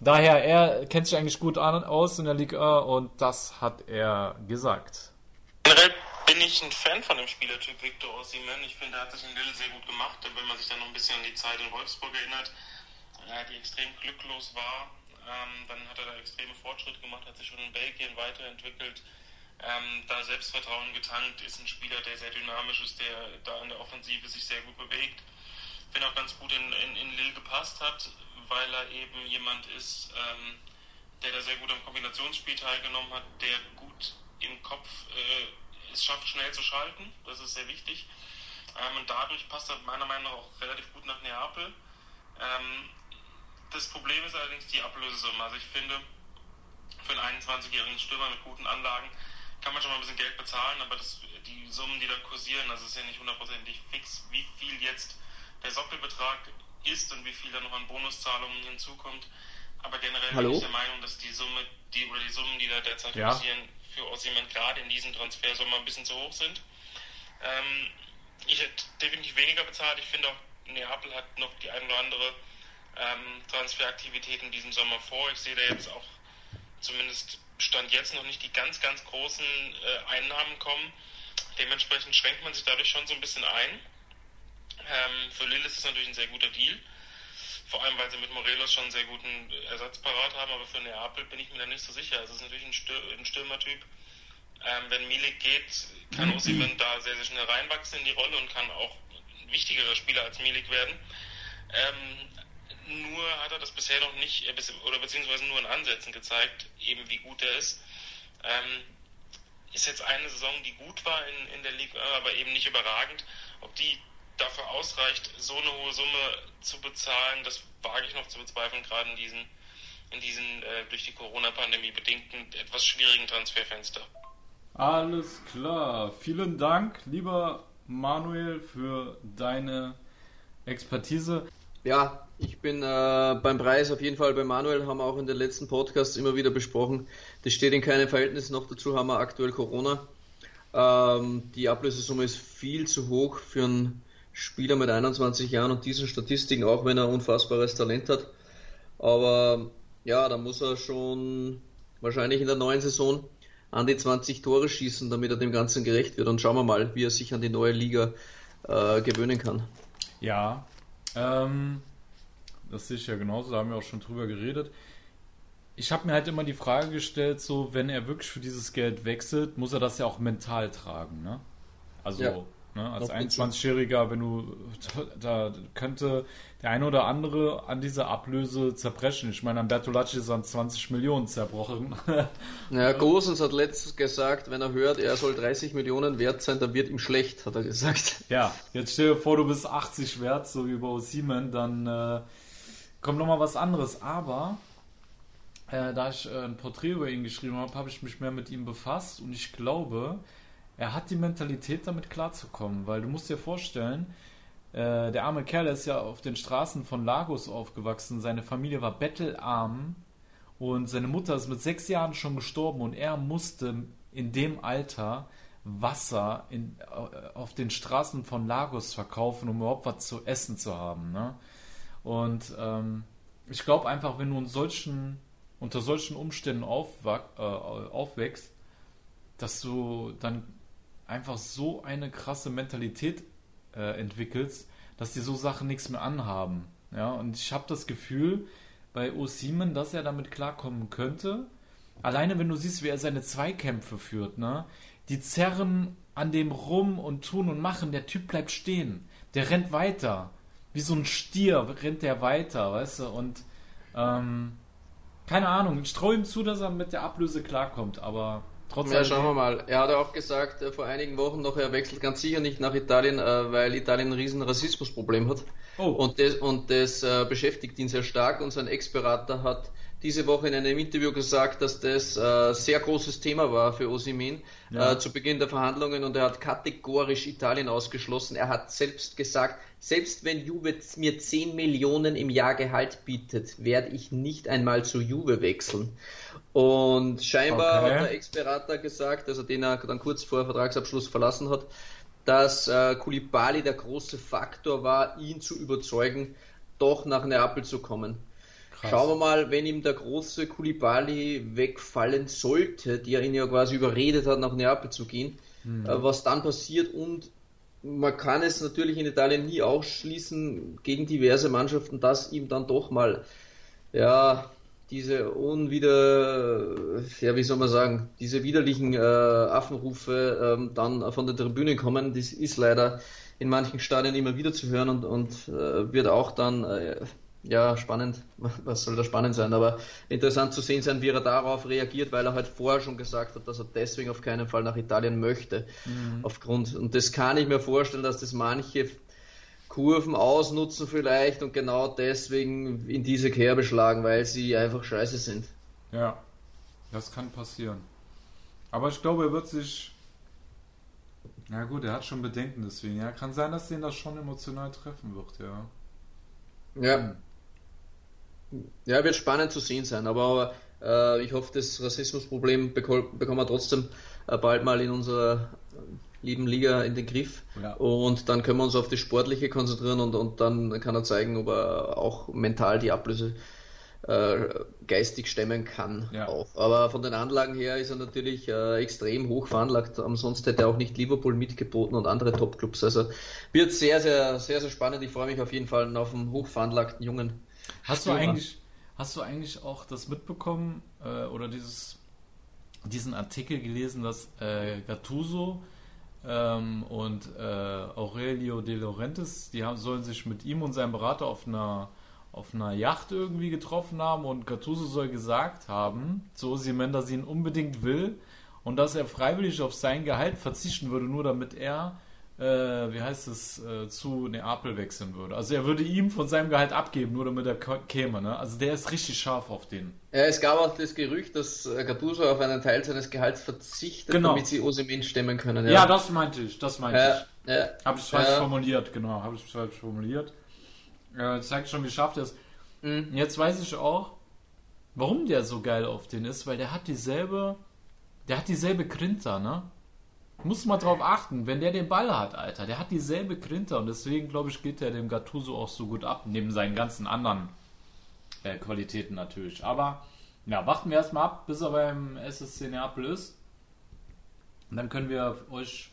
Daher, er kennt sich eigentlich gut an, aus in der Liga und das hat er gesagt. Generell bin ich ein Fan von dem Spielertyp Victor Osimhen. Ich finde, er hat sich in Lille sehr gut gemacht. Wenn man sich dann noch ein bisschen an die Zeit in Wolfsburg erinnert, äh, die extrem glücklos war, ähm, dann hat er da extreme Fortschritte gemacht, hat sich schon in Belgien weiterentwickelt. ähm, da Selbstvertrauen getankt, ist ein Spieler, der sehr dynamisch ist, der da in der Offensive sich sehr gut bewegt. Finde auch ganz gut in, in, in Lille gepasst hat, weil er eben jemand ist, ähm, der da sehr gut am Kombinationsspiel teilgenommen hat, der gut im Kopf äh, es schafft, schnell zu schalten. Das ist sehr wichtig. Ähm, und dadurch passt er meiner Meinung nach auch relativ gut nach Neapel. Ähm, das Problem ist allerdings die Ablösesumme. Also ich finde, für einen 21-jährigen Stürmer mit guten Anlagen kann man schon mal ein bisschen Geld bezahlen, aber das, die Summen, die da kursieren, also ist ja nicht hundertprozentig fix, wie viel jetzt der Sockelbetrag ist und wie viel da noch an Bonuszahlungen hinzukommt. Aber generell Hallo? bin ich der Meinung, dass die Summe, die oder die Summen, die da derzeit Ja. kursieren, für Osimhen gerade in diesem Transfersommer ein bisschen zu hoch sind. Ähm, ich hätte definitiv weniger bezahlt. Ich finde auch, Neapel hat noch die ein oder andere ähm, Transferaktivität in diesem Sommer vor. Ich sehe da jetzt auch zumindest Stand jetzt noch nicht die ganz, ganz großen äh, Einnahmen kommen. Dementsprechend schränkt man sich dadurch schon so ein bisschen ein. Ähm, für Lille ist es natürlich ein sehr guter Deal. Vor allem, weil sie mit Morelos schon einen sehr guten Ersatz parat haben, aber für Neapel bin ich mir da nicht so sicher. Es ist natürlich ein, Stür ein Stürmertyp. Ähm, wenn Milik geht, kann Osimhen da sehr, sehr schnell reinwachsen in die Rolle und kann auch ein wichtigerer Spieler als Milik werden. Ähm, nur hat er das bisher noch nicht, äh, oder beziehungsweise nur in Ansätzen gezeigt, eben wie gut er ist. Ähm, ist jetzt eine Saison, die gut war in, in der Liga, aber eben nicht überragend. Ob die dafür ausreicht, so eine hohe Summe zu bezahlen, das wage ich noch zu bezweifeln, gerade in diesen, in diesen äh, durch die Corona-Pandemie bedingten etwas schwierigen Transferfenster. Alles klar. Vielen Dank, lieber Manuel, für deine Expertise. Ja, ich bin äh, beim Preis auf jeden Fall bei Manuel, haben wir auch in den letzten Podcasts immer wieder besprochen. Das steht in keinem Verhältnis, noch dazu haben wir aktuell Corona. Ähm, die Ablösesumme ist viel zu hoch für einen Spieler mit 21 Jahren und diesen Statistiken, auch wenn er unfassbares Talent hat. Aber ja, da muss er schon wahrscheinlich in der neuen Saison an die 20 Tore schießen, damit er dem Ganzen gerecht wird. Und schauen wir mal, wie er sich an die neue Liga äh, gewöhnen kann. Ja, ähm, das sehe ich ja genauso, da haben wir auch schon drüber geredet. Ich habe mir halt immer die Frage gestellt, so, wenn er wirklich für dieses Geld wechselt, muss er das ja auch mental tragen, ne? Also, Ja. ne, als Auf jeden 21-Jähriger, wenn du, da könnte der eine oder andere an dieser Ablöse zerbrechen. Ich meine, an Bertolacci ist an 20 Millionen zerbrochen. Naja, Gosens hat letztens gesagt, wenn er hört, er soll 30 Millionen wert sein, dann wird ihm schlecht, hat er gesagt. Ja, jetzt stell dir vor, du bist 80 wert, so wie bei Osimen, dann äh, kommt nochmal was anderes. Aber äh, da ich äh, ein Porträt über ihn geschrieben habe, habe ich mich mehr mit ihm befasst und ich glaube, er hat die Mentalität, damit klarzukommen, weil du musst dir vorstellen, äh, der arme Kerl ist ja auf den Straßen von Lagos aufgewachsen, seine Familie war bettelarm und seine Mutter ist mit sechs Jahren schon gestorben und er musste in dem Alter Wasser in, äh, auf den Straßen von Lagos verkaufen, um überhaupt was zu essen zu haben. Ne? Und ähm, ich glaube einfach, wenn du solchen, unter solchen Umständen äh, aufwächst, dass du dann einfach so eine krasse Mentalität äh, entwickelst, dass dir so Sachen nichts mehr anhaben. Ja, und ich habe das Gefühl bei Osimen, dass er damit klarkommen könnte. Alleine wenn du siehst, wie er seine Zweikämpfe führt, ne? Die zerren an dem rum und tun und machen. Der Typ bleibt stehen. Der rennt weiter. Wie so ein Stier rennt der weiter, weißt du? Und ähm, keine Ahnung, ich traue ihm zu, dass er mit der Ablöse klarkommt, aber trotzdem. Ja, schauen wir mal. Er hat auch gesagt, äh, vor einigen Wochen noch, er wechselt ganz sicher nicht nach Italien, äh, weil Italien ein riesen Rassismusproblem hat. Oh. Und das, und das äh, beschäftigt ihn sehr stark und sein Ex-Berater hat diese Woche in einem Interview gesagt, dass das äh, sehr großes Thema war für Osimin Ja. äh, zu Beginn der Verhandlungen und er hat kategorisch Italien ausgeschlossen. Er hat selbst gesagt, selbst wenn Juve mir 10 Millionen im Jahr Gehalt bietet, werde ich nicht einmal zu Juve wechseln. Und scheinbar Okay. hat der Ex-Berater gesagt, also den er dann kurz vor Vertragsabschluss verlassen hat, dass äh, Koulibaly der große Faktor war, ihn zu überzeugen, doch nach Neapel zu kommen. Krass. Schauen wir mal, wenn ihm der große Koulibaly wegfallen sollte, der ihn ja quasi überredet hat, nach Neapel zu gehen, Mhm. was dann passiert und man kann es natürlich in Italien nie ausschließen gegen diverse Mannschaften, dass ihm dann doch mal ja diese unwider, ja, wie soll man sagen, diese widerlichen äh, Affenrufe ähm, dann von der Tribüne kommen, das ist leider in manchen Stadien immer wieder zu hören und, und äh, wird auch dann, äh, ja, spannend, was soll da spannend sein, aber interessant zu sehen sein, wie er darauf reagiert, weil er halt vorher schon gesagt hat, dass er deswegen auf keinen Fall nach Italien möchte, mhm. aufgrund, und das kann ich mir vorstellen, dass das manche Kurven ausnutzen vielleicht und genau deswegen in diese Kerbe schlagen, weil sie einfach scheiße sind. Ja, das kann passieren. Aber ich glaube, er wird sich. Na gut, er hat schon Bedenken deswegen. Ja, kann sein, dass den das schon emotional treffen wird, ja. Ja. Ja, wird spannend zu sehen sein, aber äh, ich hoffe, das Rassismusproblem bekommen wir trotzdem äh, bald mal in unserer lieben Liga in den Griff. Ja. Und dann können wir uns auf das Sportliche konzentrieren und, und dann kann er zeigen, ob er auch mental die Ablöse äh, geistig stemmen kann. Ja. Auch. Aber von den Anlagen her ist er natürlich äh, extrem hoch veranlagt. Ansonsten hätte er auch nicht Liverpool mitgeboten und andere Topclubs. Also wird sehr, sehr, sehr, sehr spannend. Ich freue mich auf jeden Fall auf einen hoch veranlagten Jungen. Hast du eigentlich, hast du eigentlich auch das mitbekommen äh, oder dieses, diesen Artikel gelesen, dass äh, Gattuso ähm, und äh, Aurelio De Laurentiis, die haben, sollen sich mit ihm und seinem Berater auf einer auf einer Yacht irgendwie getroffen haben und Gattuso soll gesagt haben, so Simen, dass ihn unbedingt will und dass er freiwillig auf sein Gehalt verzichten würde, nur damit er äh, wie heißt es, äh, zu Neapel wechseln würde. Also er würde ihm von seinem Gehalt abgeben, nur damit er käme. Ne? Also der ist richtig scharf auf den. Ja, es gab auch das Gerücht, dass äh, Gattuso auf einen Teil seines Gehalts verzichtet, genau. damit sie Osemin stemmen können. Ja. ja, das meinte ich, das meinte ja, ich. Ja, habe ich falsch formuliert, genau, habe ich falsch formuliert. Äh, zeigt schon, wie scharf der ist. Mhm. Jetzt weiß ich auch, warum der so geil auf den ist, weil der hat dieselbe, der hat dieselbe Grinter, ne? Muss mal drauf achten, wenn der den Ball hat, Alter. Der hat dieselbe Grinter und deswegen, glaube ich, geht der dem Gattuso auch so gut ab, neben seinen ganzen anderen äh, Qualitäten natürlich. Aber ja, warten wir erstmal ab, bis er beim SSC Neapel ist. Und dann können wir euch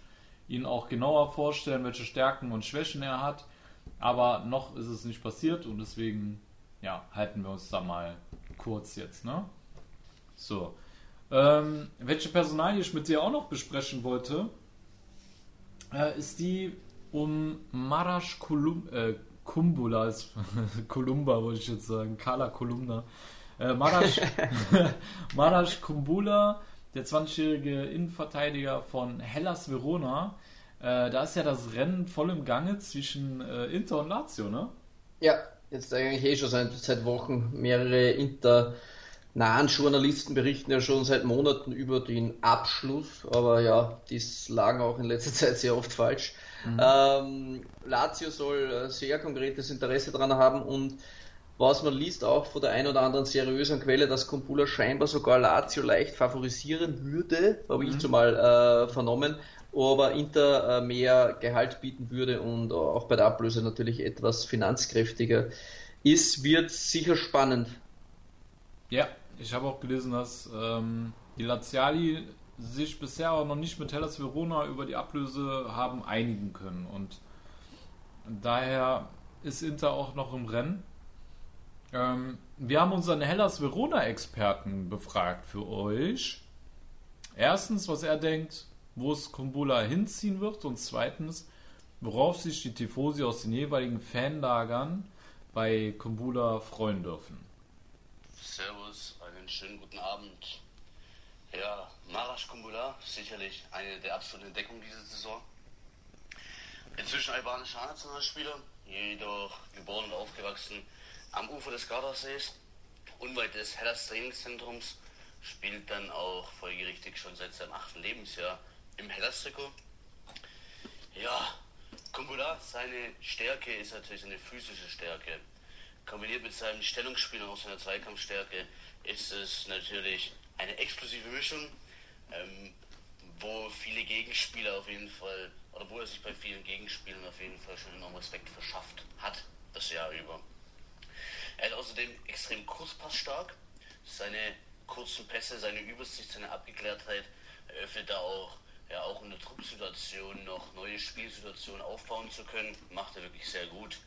ihn auch genauer vorstellen, welche Stärken und Schwächen er hat. Aber noch ist es nicht passiert und deswegen ja, halten wir uns da mal kurz jetzt, ne? So. Ähm, welche Personalie ich mit dir auch noch besprechen wollte, äh, ist die um Marash Kulum, äh, Kumbula, ist, Kolumba wollte ich jetzt sagen, Kala Kolumna. Äh, Marash, Marash Kumbula, der 20-jährige Innenverteidiger von Hellas Verona. Äh, da ist ja das Rennen voll im Gange zwischen äh, Inter und Lazio, ne? Ja, jetzt eigentlich eh schon seit, seit Wochen mehrere Inter- nahen Journalisten berichten ja schon seit Monaten über den Abschluss, aber ja, dies lagen auch in letzter Zeit sehr oft falsch. Mhm. Ähm, Lazio soll sehr konkretes Interesse daran haben und was man liest auch von der ein oder anderen seriösen Quelle, dass Kumpula scheinbar sogar Lazio leicht favorisieren würde, habe mhm. ich zumal äh, vernommen, aber Inter äh, mehr Gehalt bieten würde und auch bei der Ablöse natürlich etwas finanzkräftiger ist, wird sicher spannend. Ja, ich habe auch gelesen, dass ähm, die Laziali sich bisher auch noch nicht mit Hellas Verona über die Ablöse haben einigen können. Und daher ist Inter auch noch im Rennen. Ähm, wir haben unseren Hellas Verona-Experten befragt für euch. Erstens, was er denkt, wo es Kumbula hinziehen wird. Und zweitens, worauf sich die Tifosi aus den jeweiligen Fanlagern bei Kumbula freuen dürfen. Servus, schönen guten Abend. Ja, Marasch Kumbula, sicherlich eine der absoluten Entdeckungen dieser Saison. Inzwischen albanischer Nationalspieler, jedoch geboren und aufgewachsen am Ufer des Gardasees, unweit des Hellas Trainingszentrums, spielt dann auch folgerichtig schon seit seinem achten Lebensjahr im Hellas-Trikot. Ja, Kumbula, seine Stärke ist natürlich seine physische Stärke kombiniert mit seinem Stellungsspiel und auch seiner Zweikampfstärke ist es natürlich eine explosive Mischung, ähm, wo viele Gegenspieler auf jeden Fall, oder wo er sich bei vielen Gegenspielern auf jeden Fall schon enorm Respekt verschafft hat, das Jahr über. Er ist außerdem extrem kurzpassstark. Seine kurzen Pässe, seine Übersicht, seine Abgeklärtheit eröffnet da auch, ja, auch in der Drucksituation noch neue Spielsituationen aufbauen zu können. Macht er wirklich sehr gut.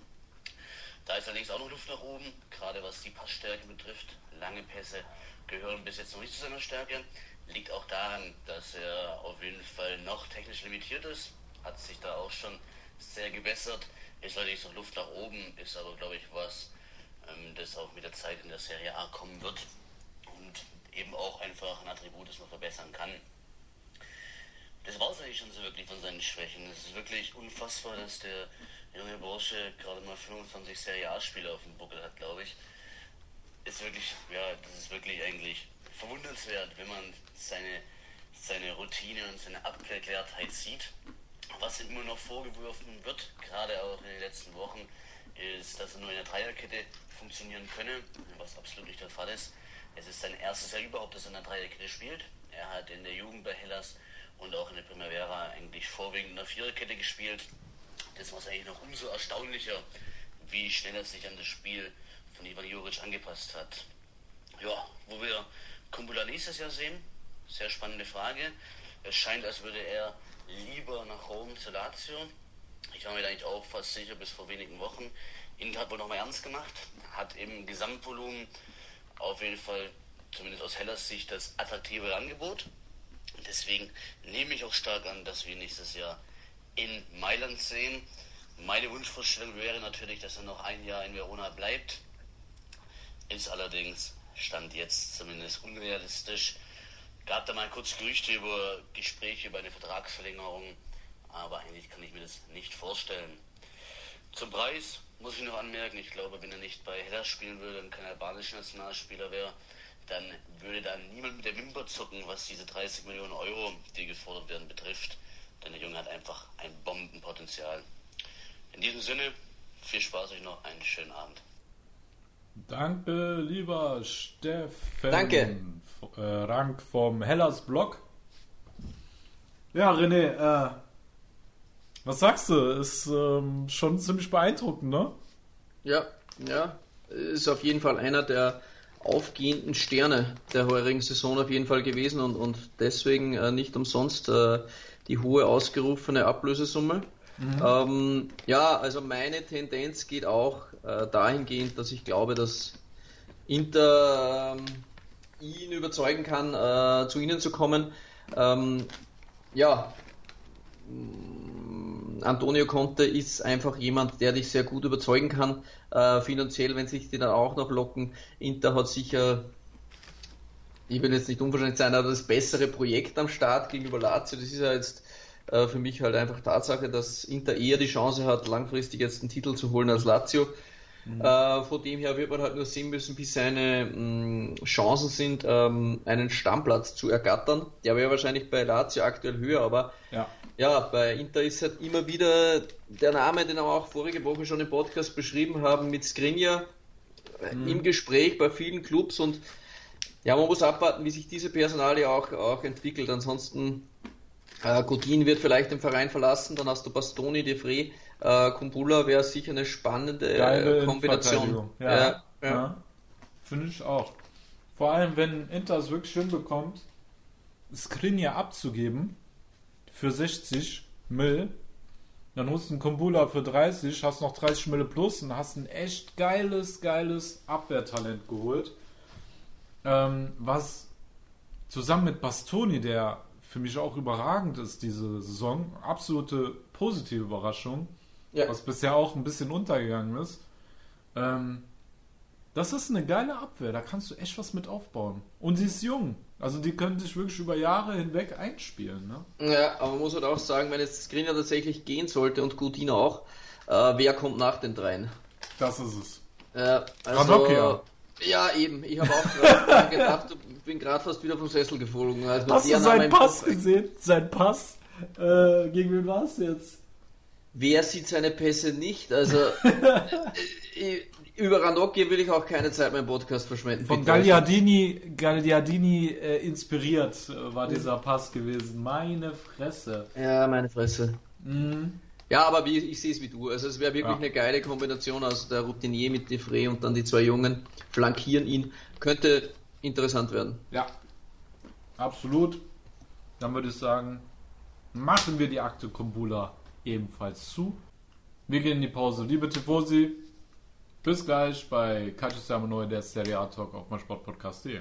Da ist allerdings auch noch Luft nach oben, gerade was die Passstärke betrifft. Lange Pässe gehören bis jetzt noch nicht zu seiner Stärke. Liegt auch daran, dass er auf jeden Fall noch technisch limitiert ist. Hat sich da auch schon sehr gebessert. Ist allerdings noch Luft nach oben, ist aber, glaube ich, was, ähm, das auch mit der Zeit in der Serie A kommen wird. Und eben auch einfach ein Attribut, das man verbessern kann. Das war es eigentlich schon so wirklich von seinen Schwächen. Es ist wirklich unfassbar, dass der junge Bursche gerade mal 25 Serie A-Spiele auf dem Buckel hat, glaube ich. Ist wirklich, ja, das ist wirklich eigentlich verwundernswert, wenn man seine, seine Routine und seine Abgeklärtheit sieht. Was ihm immer noch vorgeworfen wird, gerade auch in den letzten Wochen, ist, dass er nur in der Dreierkette funktionieren könne, was absolut nicht der Fall ist. Es ist sein erstes Jahr überhaupt, dass er in der Dreierkette spielt. Er hat in der Jugend bei Hellas und auch in der Primavera eigentlich vorwiegend in der Viererkette gespielt. Das war eigentlich noch umso erstaunlicher, wie schnell er sich an das Spiel von Ivan Juric angepasst hat. Ja, wo wir Kumbula nächstes Jahr sehen, sehr spannende Frage. Es scheint, als würde er lieber nach Rom zu Lazio. Ich war mir da eigentlich auch fast sicher bis vor wenigen Wochen. Inter hat wohl nochmal ernst gemacht, hat im Gesamtvolumen auf jeden Fall, zumindest aus Hellas Sicht, das attraktive Angebot. Deswegen nehme ich auch stark an, dass wir nächstes Jahr in Mailand sehen. Meine Wunschvorstellung wäre natürlich, dass er noch ein Jahr in Verona bleibt. Ist allerdings, stand jetzt zumindest unrealistisch. Gab da mal kurz Gerüchte über Gespräche über eine Vertragsverlängerung, aber eigentlich kann ich mir das nicht vorstellen. Zum Preis muss ich noch anmerken, ich glaube, wenn er nicht bei Hellas spielen würde und kein albanischer Nationalspieler wäre, dann würde da niemand mit der Wimper zucken, was diese 30 Millionen Euro, die gefordert werden, betrifft. Denn der Junge hat einfach ein Bombenpotenzial. In diesem Sinne, viel Spaß euch noch, einen schönen Abend. Danke, lieber Steffen. Danke. Äh, Rank vom Hellas Blog. Ja, René, äh, was sagst du? Ist ähm, schon ziemlich beeindruckend, ne? Ja, ja. Ist auf jeden Fall einer der aufgehenden Sterne der heurigen Saison auf jeden Fall gewesen und, und deswegen äh, nicht umsonst äh, die hohe ausgerufene Ablösesumme. Mhm. Ähm, ja, also meine Tendenz geht auch äh, dahingehend, dass ich glaube, dass Inter ähm, ihn überzeugen kann, äh, zu ihnen zu kommen. Ähm, ja, Antonio Conte ist einfach jemand, der dich sehr gut überzeugen kann, äh, finanziell, wenn sich die dann auch noch locken. Inter hat sicher, ich will jetzt nicht unverständlich sein, aber das bessere Projekt am Start gegenüber Lazio. Das ist ja jetzt äh, für mich halt einfach Tatsache, dass Inter eher die Chance hat, langfristig jetzt einen Titel zu holen als Lazio. Mhm. Äh, von dem her wird man halt nur sehen müssen, wie seine mh, mm, Chancen sind, ähm, einen Stammplatz zu ergattern. Der wäre wahrscheinlich bei Lazio aktuell höher, aber ja. ja, bei Inter ist halt immer wieder der Name, den wir auch vorige Woche schon im Podcast beschrieben haben, mit Skriniar mhm. im Gespräch bei vielen Clubs und ja, man muss abwarten, wie sich diese Personalie auch, auch entwickelt. Ansonsten äh, Godin wird vielleicht den Verein verlassen, dann hast du Bastoni, De Frey, äh, Kumbula wäre sicher eine spannende äh, Kombination. Ja, ja, ja. finde ich auch. Vor allem, wenn Inter es wirklich schön bekommt, Skriniar abzugeben für 60 Mill, dann holst du einen Kumbula für 30, hast noch 30 Mille plus und hast ein echt geiles, geiles Abwehrtalent geholt. Ähm, was zusammen mit Bastoni, der für mich auch überragend ist diese Saison, absolute positive Überraschung, ja. was bisher auch ein bisschen untergegangen ist. Ähm, das ist eine geile Abwehr, da kannst du echt was mit aufbauen. Und sie ist jung. Also die können sich wirklich über Jahre hinweg einspielen. Ne? Ja, aber man muss halt auch sagen, wenn jetzt Skriniar tatsächlich gehen sollte und Coutinho auch, äh, wer kommt nach den dreien? Das ist es. Äh, also, ja, eben. Ich habe auch gedacht, ich bin gerade fast wieder vom Sessel geflogen. Also Hast du seinen Pass gesehen? Sein Pass? Äh, gegen wen war es jetzt? Wer sieht seine Pässe nicht? Also äh, über Ranocchia will ich auch keine Zeit meinen Podcast verschwenden. Von Gagliardini, Gagliardini äh, inspiriert äh, war dieser Pass gewesen. Meine Fresse. Ja, meine Fresse. Mhm. Ja, aber wie, ich sehe es wie du. Also es wäre wirklich ja. eine geile Kombination aus der Routinier mit Defray und dann die zwei Jungen flankieren ihn. Könnte interessant werden. Ja, absolut. Dann würde ich sagen, machen wir die Akte Kumbula ebenfalls zu. Wir gehen in die Pause. Liebe Tifosi, Bis gleich bei Calcio Siamo Neu, der Serie A Talk auf meinsportpodcast.de.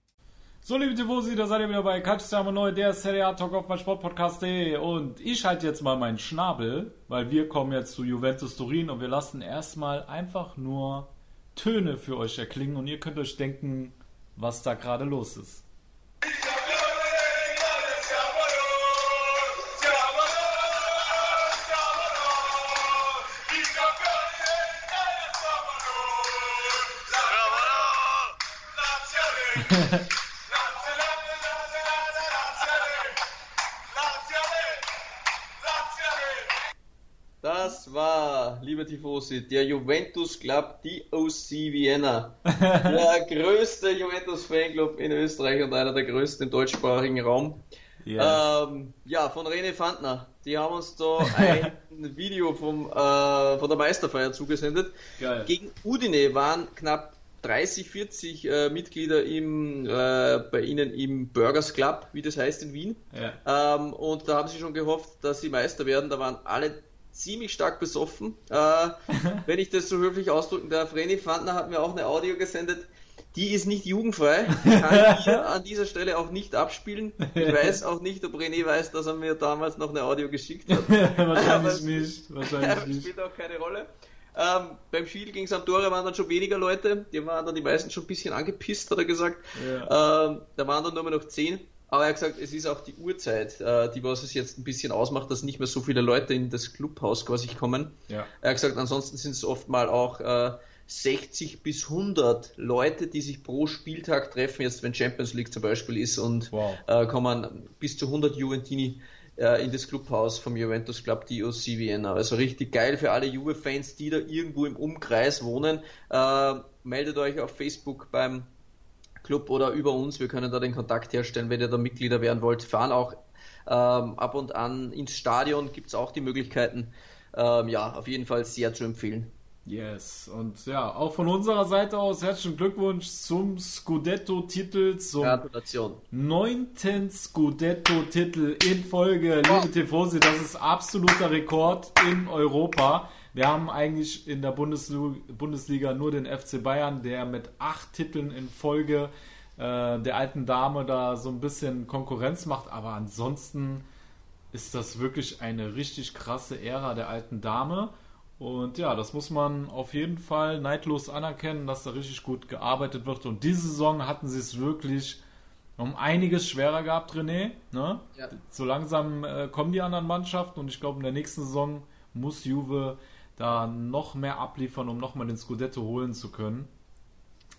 So, liebe Tifosi, da seid ihr wieder bei Calciamo Neu, der Serie A Talk auf mein Sportpodcast.de und ich halte jetzt mal meinen Schnabel, weil wir kommen jetzt zu Juventus Turin und wir lassen erstmal einfach nur Töne für euch erklingen und ihr könnt euch denken, was da gerade los ist. War, liebe Tifosi, der Juventus Club DOC Vienna. der größte Juventus Fanclub in Österreich und einer der größten im deutschsprachigen Raum. Yes. Ähm, ja, von René Fandner. Die haben uns da ein Video vom, äh, von der Meisterfeier zugesendet. Geil. Gegen Udine waren knapp 30, 40 äh, Mitglieder im, äh, bei Ihnen im Burgers Club, wie das heißt in Wien. Ja. Ähm, und da haben sie schon gehofft, dass sie Meister werden. Da waren alle ziemlich stark besoffen. Äh, wenn ich das so höflich ausdrücken darf, René Fandner hat mir auch eine Audio gesendet. Die ist nicht jugendfrei. Kann hier an dieser Stelle auch nicht abspielen. Ich weiß auch nicht, ob René weiß, dass er mir damals noch eine Audio geschickt hat. Wahrscheinlich nicht. Wahrscheinlich nicht. Spielt auch keine Rolle. Ähm, beim Spiel gegen Sampdoria waren dann schon weniger Leute. Die waren dann die meisten schon ein bisschen angepisst, hat er gesagt. Ja. Ähm, da waren dann nur noch zehn. Aber er hat gesagt, es ist auch die Uhrzeit, äh, die was es jetzt ein bisschen ausmacht, dass nicht mehr so viele Leute in das Clubhaus quasi kommen. Ja. Er hat gesagt, ansonsten sind es oft mal auch äh, 60 bis 100 Leute, die sich pro Spieltag treffen, jetzt wenn Champions League zum Beispiel ist und wow. äh, kommen bis zu 100 Juventini äh, in das Clubhaus vom Juventus Club DOC Vienna. Also richtig geil für alle Juve-Fans, die da irgendwo im Umkreis wohnen. Äh, meldet euch auf Facebook beim Club oder über uns. Wir können da den Kontakt herstellen, wenn ihr da Mitglieder werden wollt. Fahren auch ähm, ab und an ins Stadion, gibt es auch die Möglichkeiten. Ähm, ja, auf jeden Fall sehr zu empfehlen. Yes, und ja, auch von unserer Seite aus herzlichen Glückwunsch zum Scudetto-Titel, zum neunten Scudetto-Titel in Folge. Oh. Liebe Tifosi, das ist absoluter Rekord in Europa. Wir haben eigentlich in der Bundesliga nur den FC Bayern, der mit acht Titeln in Folge äh, der alten Dame da so ein bisschen Konkurrenz macht. Aber ansonsten ist das wirklich eine richtig krasse Ära der alten Dame. Und ja, das muss man auf jeden Fall neidlos anerkennen, dass da richtig gut gearbeitet wird. Und diese Saison hatten sie es wirklich um einiges schwerer gehabt, René. Ne? Ja. So langsam äh, kommen die anderen Mannschaften und ich glaube, in der nächsten Saison muss Juve da noch mehr abliefern, um nochmal den Scudetto holen zu können.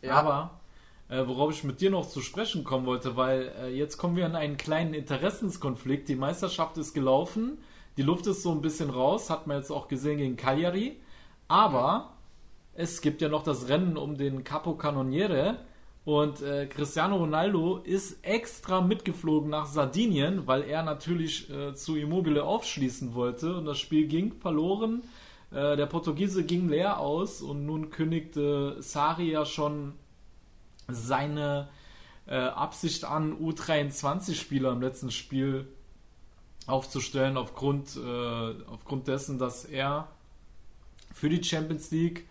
Ja. Aber äh, worauf ich mit dir noch zu sprechen kommen wollte, weil äh, jetzt kommen wir in einen kleinen Interessenskonflikt. Die Meisterschaft ist gelaufen, die Luft ist so ein bisschen raus, hat man jetzt auch gesehen gegen Cagliari. Aber es gibt ja noch das Rennen um den Capo Cannoniere. Und äh, Cristiano Ronaldo ist extra mitgeflogen nach Sardinien, weil er natürlich äh, zu Immobile aufschließen wollte. Und das Spiel ging verloren. Äh, der Portugiese ging leer aus und nun kündigte Sari ja schon seine äh, Absicht an, U23-Spieler im letzten Spiel aufzustellen, aufgrund, äh, aufgrund dessen, dass er für die Champions League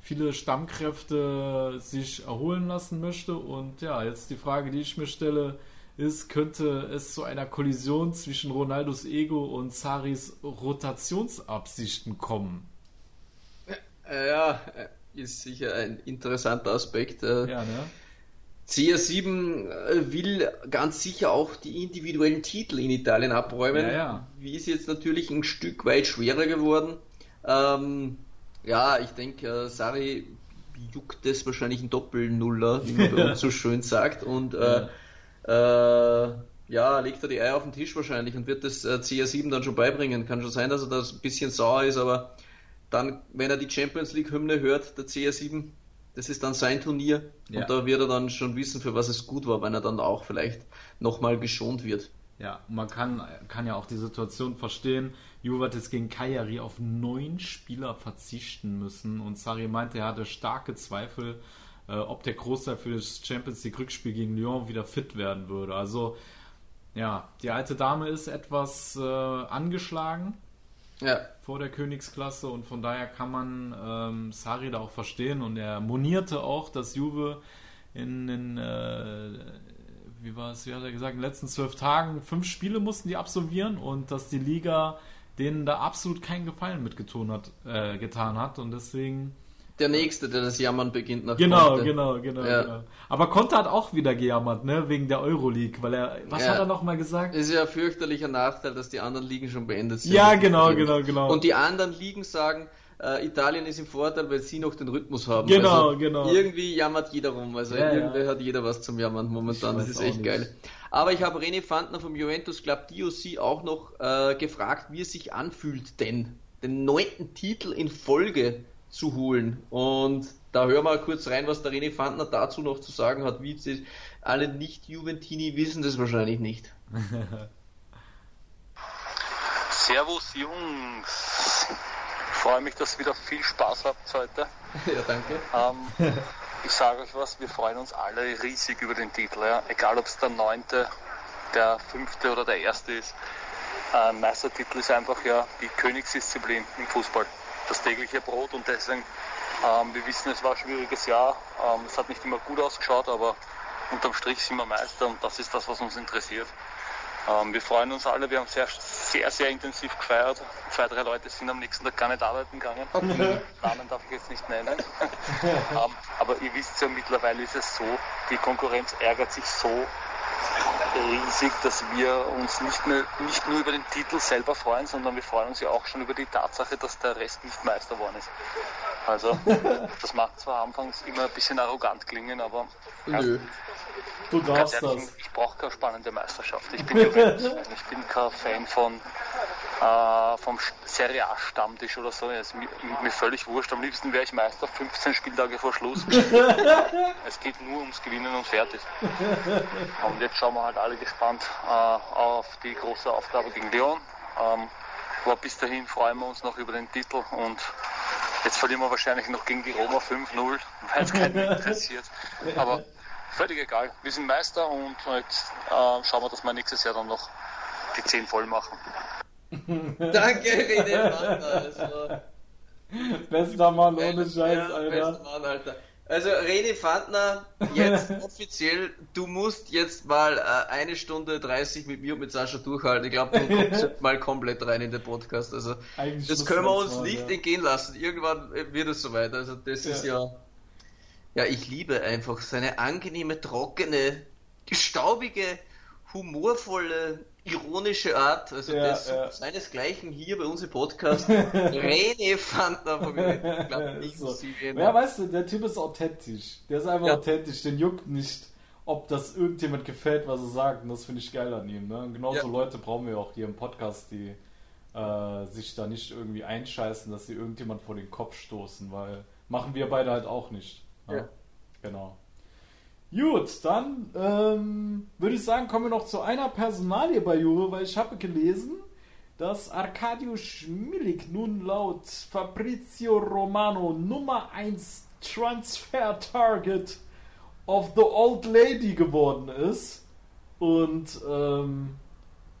viele Stammkräfte sich erholen lassen möchte. Und ja, jetzt die Frage, die ich mir stelle, ist, könnte es zu einer Kollision zwischen Ronaldos Ego und Saris Rotationsabsichten kommen? Ja, ist sicher ein interessanter Aspekt. Äh. Ja, ne? CR7 äh, will ganz sicher auch die individuellen Titel in Italien abräumen. Ja, ja. Wie ist jetzt natürlich ein Stück weit schwerer geworden. Ähm, ja, ich denke, äh, Sari juckt das wahrscheinlich ein Doppelnuller, wie man so schön sagt. Und äh, äh, ja, legt er die Eier auf den Tisch wahrscheinlich und wird das äh, CR7 dann schon beibringen. Kann schon sein, dass er da ein bisschen sauer ist, aber dann, wenn er die Champions League Hymne hört, der CR7, Das ist dann sein Turnier Ja. und da wird er dann schon wissen, für was es gut war, wenn er dann auch vielleicht nochmal geschont wird. Ja, man kann, kann ja auch die Situation verstehen. Juve hat jetzt gegen Cagliari auf neun Spieler verzichten müssen und Sarri meinte, er hatte starke Zweifel, äh, ob der Großteil für das Champions League Rückspiel gegen Lyon wieder fit werden würde. Also, ja, die alte Dame ist etwas äh, angeschlagen Ja, vor der Königsklasse und von daher kann man ähm, Sarri da auch verstehen und er monierte auch, dass Juve in den, äh, wie war es, wie hat er gesagt, in den letzten zwölf Tagen fünf Spiele mussten die absolvieren und dass die Liga denen da absolut keinen Gefallen mitgetan hat, äh, getan hat und deswegen der Nächste, der das Jammern beginnt nach Genau, Conte. genau, genau, Ja. genau. Aber Conte hat auch wieder gejammert, ne, wegen der Euroleague, weil er, was Ja. hat er nochmal gesagt? Ist ja ein fürchterlicher Nachteil, dass die anderen Ligen schon beendet sind. Ja, genau, genau, genau. Und die anderen Ligen sagen, äh, Italien ist im Vorteil, weil sie noch den Rhythmus haben. Genau, also, genau. Irgendwie jammert jeder rum. Also Ja, irgendwie ja. hat jeder was zum Jammern momentan. Das ist echt geil. Aber ich habe René Fandner vom Juventus Club DOC auch noch äh, gefragt, wie es sich anfühlt, denn den neunten Titel in Folge zu holen. Und da hören wir mal kurz rein, was der René Fandner dazu noch zu sagen hat. Wie sie, alle Nicht-Juventini wissen das wahrscheinlich nicht. Servus Jungs. Ich freue mich, dass ihr wieder viel Spaß habt heute. ja, danke. Ähm, ich sage euch was, wir freuen uns alle riesig über den Titel. Ja. Egal ob es der neunte, der fünfte oder der erste ist. Ein Meistertitel ist einfach ja die Königsdisziplin im Fußball. Das tägliche Brot und deswegen, ähm, wir wissen, es war ein schwieriges Jahr. Ähm, es hat nicht immer gut ausgeschaut, aber unterm Strich sind wir Meister und das ist das, was uns interessiert. Ähm, wir freuen uns alle, wir haben sehr, sehr, sehr intensiv gefeiert. Zwei, drei Leute sind am nächsten Tag gar nicht arbeiten gegangen. Namen darf ich jetzt nicht nennen. ähm, aber ihr wisst ja, mittlerweile ist es so, die Konkurrenz ärgert sich so riesig, dass wir uns nicht, mehr, nicht nur über den Titel selber freuen, sondern wir freuen uns ja auch schon über die Tatsache, dass der Rest nicht Meister geworden ist. Also, das mag zwar anfangs immer ein bisschen arrogant klingen, aber Nö. Du darfst ehrlich, das. ich brauche keine spannende Meisterschaft. Ich bin. Ich bin kein Fan von äh, vom Serie A Stammtisch oder so. Ist mir, mir völlig wurscht. Am liebsten wäre ich Meister 15 Spieltage vor Schluss. es geht nur ums Gewinnen und fertig. Und jetzt schauen wir halt alle gespannt äh, auf die große Aufgabe gegen Leon. Ähm, aber bis dahin freuen wir uns noch über den Titel und jetzt verlieren wir wahrscheinlich noch gegen die Roma 5-0, weil es keinen interessiert. Aber völlig egal. Wir sind Meister und jetzt äh, schauen wir, dass wir nächstes Jahr dann noch die 10 voll machen. Danke, René Fandner. Bester Mann, ohne Scheiß, Ja, Alter. bester Mann, Alter. Also René Fandner, jetzt offiziell, du musst jetzt mal äh, eine Stunde 30 mit mir und mit Sascha durchhalten. Ich glaube, du kommst jetzt mal komplett rein in den Podcast. Also Eigentlich das können wir uns mal, nicht ja. entgehen lassen. Irgendwann äh, wird es soweit. Also das ist ja. Ja, ich liebe einfach seine angenehme, trockene, staubige, humorvolle, ironische Art. Also Ja, das ja. seinesgleichen hier bei uns im Podcast. René von Juventus Club Ist so. Nico Ja, weißt du, der Typ ist authentisch. Der ist einfach Ja. authentisch. Den juckt nicht, ob das irgendjemand gefällt, was er sagt. Und das finde ich geil an ihm. Ne? Und genauso Ja. Leute brauchen wir auch hier im Podcast, die äh, sich da nicht irgendwie einscheißen, dass sie irgendjemand vor den Kopf stoßen, weil machen wir beide halt auch nicht. Ne? Ja. Genau. Gut, dann ähm, würde ich sagen, kommen wir noch zu einer Personalie bei Juve, weil ich habe gelesen, dass Arkadiusz Milik nun laut Fabrizio Romano Nummer 1 Transfer Target of the Old Lady geworden ist. Und ähm,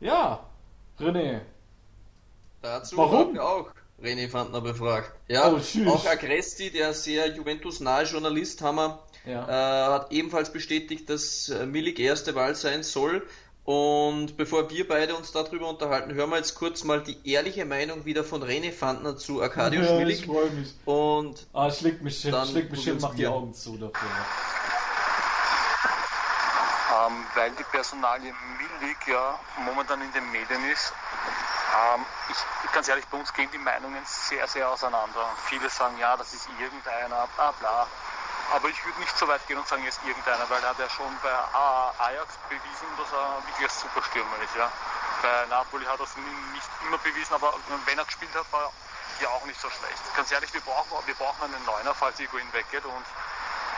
ja, René, Dazu Warum? auch René Fandner befragt. Ja, Oh, auch Agresti, der sehr Juventus-nahe Journalist, haben wir, Ja. äh, hat ebenfalls bestätigt, dass äh, Milik erste Wahl sein soll. Und bevor wir beide uns darüber unterhalten, hören wir jetzt kurz mal die ehrliche Meinung wieder von René Fandner zu Arkadiusz ja, ich Milik. freue mich. Und Ah, schlägt mich Dann schlägt mich probieren's mach die. Augen zu dafür. Ähm, weil die Personalie Milik ja momentan in den Medien ist. Ähm, ich, ganz ehrlich, bei uns gehen die Meinungen sehr, sehr auseinander. Viele sagen, ja, das ist irgendeiner, bla bla. Aber ich würde nicht so weit gehen und sagen, ist irgendeiner, weil er hat ja schon bei Ajax bewiesen, dass er wirklich ein Superstürmer ist. Ja. Bei Napoli hat er es nicht immer bewiesen, aber wenn er gespielt hat, war er ja auch nicht so schlecht. Ganz ehrlich, wir brauchen, wir brauchen einen Neuner, falls Higuain weggeht und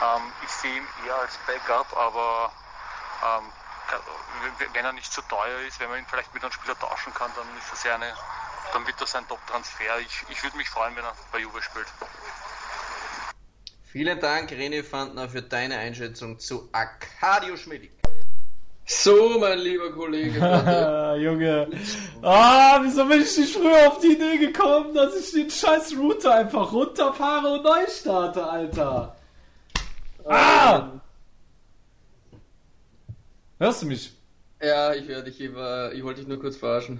Ähm, ich sehe ihn eher als Backup, aber ähm, wenn er nicht zu so teuer ist, wenn man ihn vielleicht mit einem Spieler tauschen kann, dann ist das ja eine, dann wird das ein Top-Transfer. Ich, ich würde mich freuen, wenn er bei Juve spielt. Vielen Dank, René Fandner, für deine Einschätzung zu Arcadio Schmidt. So, mein lieber Kollege. Junge. Ah, wieso bin ich nicht früher auf die Idee gekommen, dass ich den scheiß Router einfach runterfahre und neu starte, Alter? Ah! Hörst du mich? Ja, ich höre dich immer. Ich wollte dich nur kurz verarschen.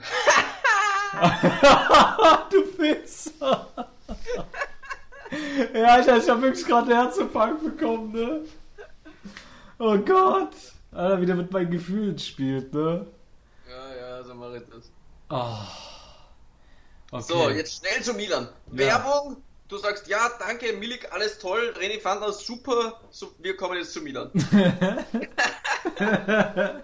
du Pisser! Ja, ich, ich habe wirklich gerade Herzinfarkt bekommen, ne? Oh Gott! Alter, wie der mit meinen Gefühlen spielt, ne? Ja, ja, so mache ich das. Oh. Okay. So, jetzt schnell zu Milan. Ja. Werbung, du sagst ja, danke, Milik, alles toll, René fand das super, so, wir kommen jetzt zu Milan.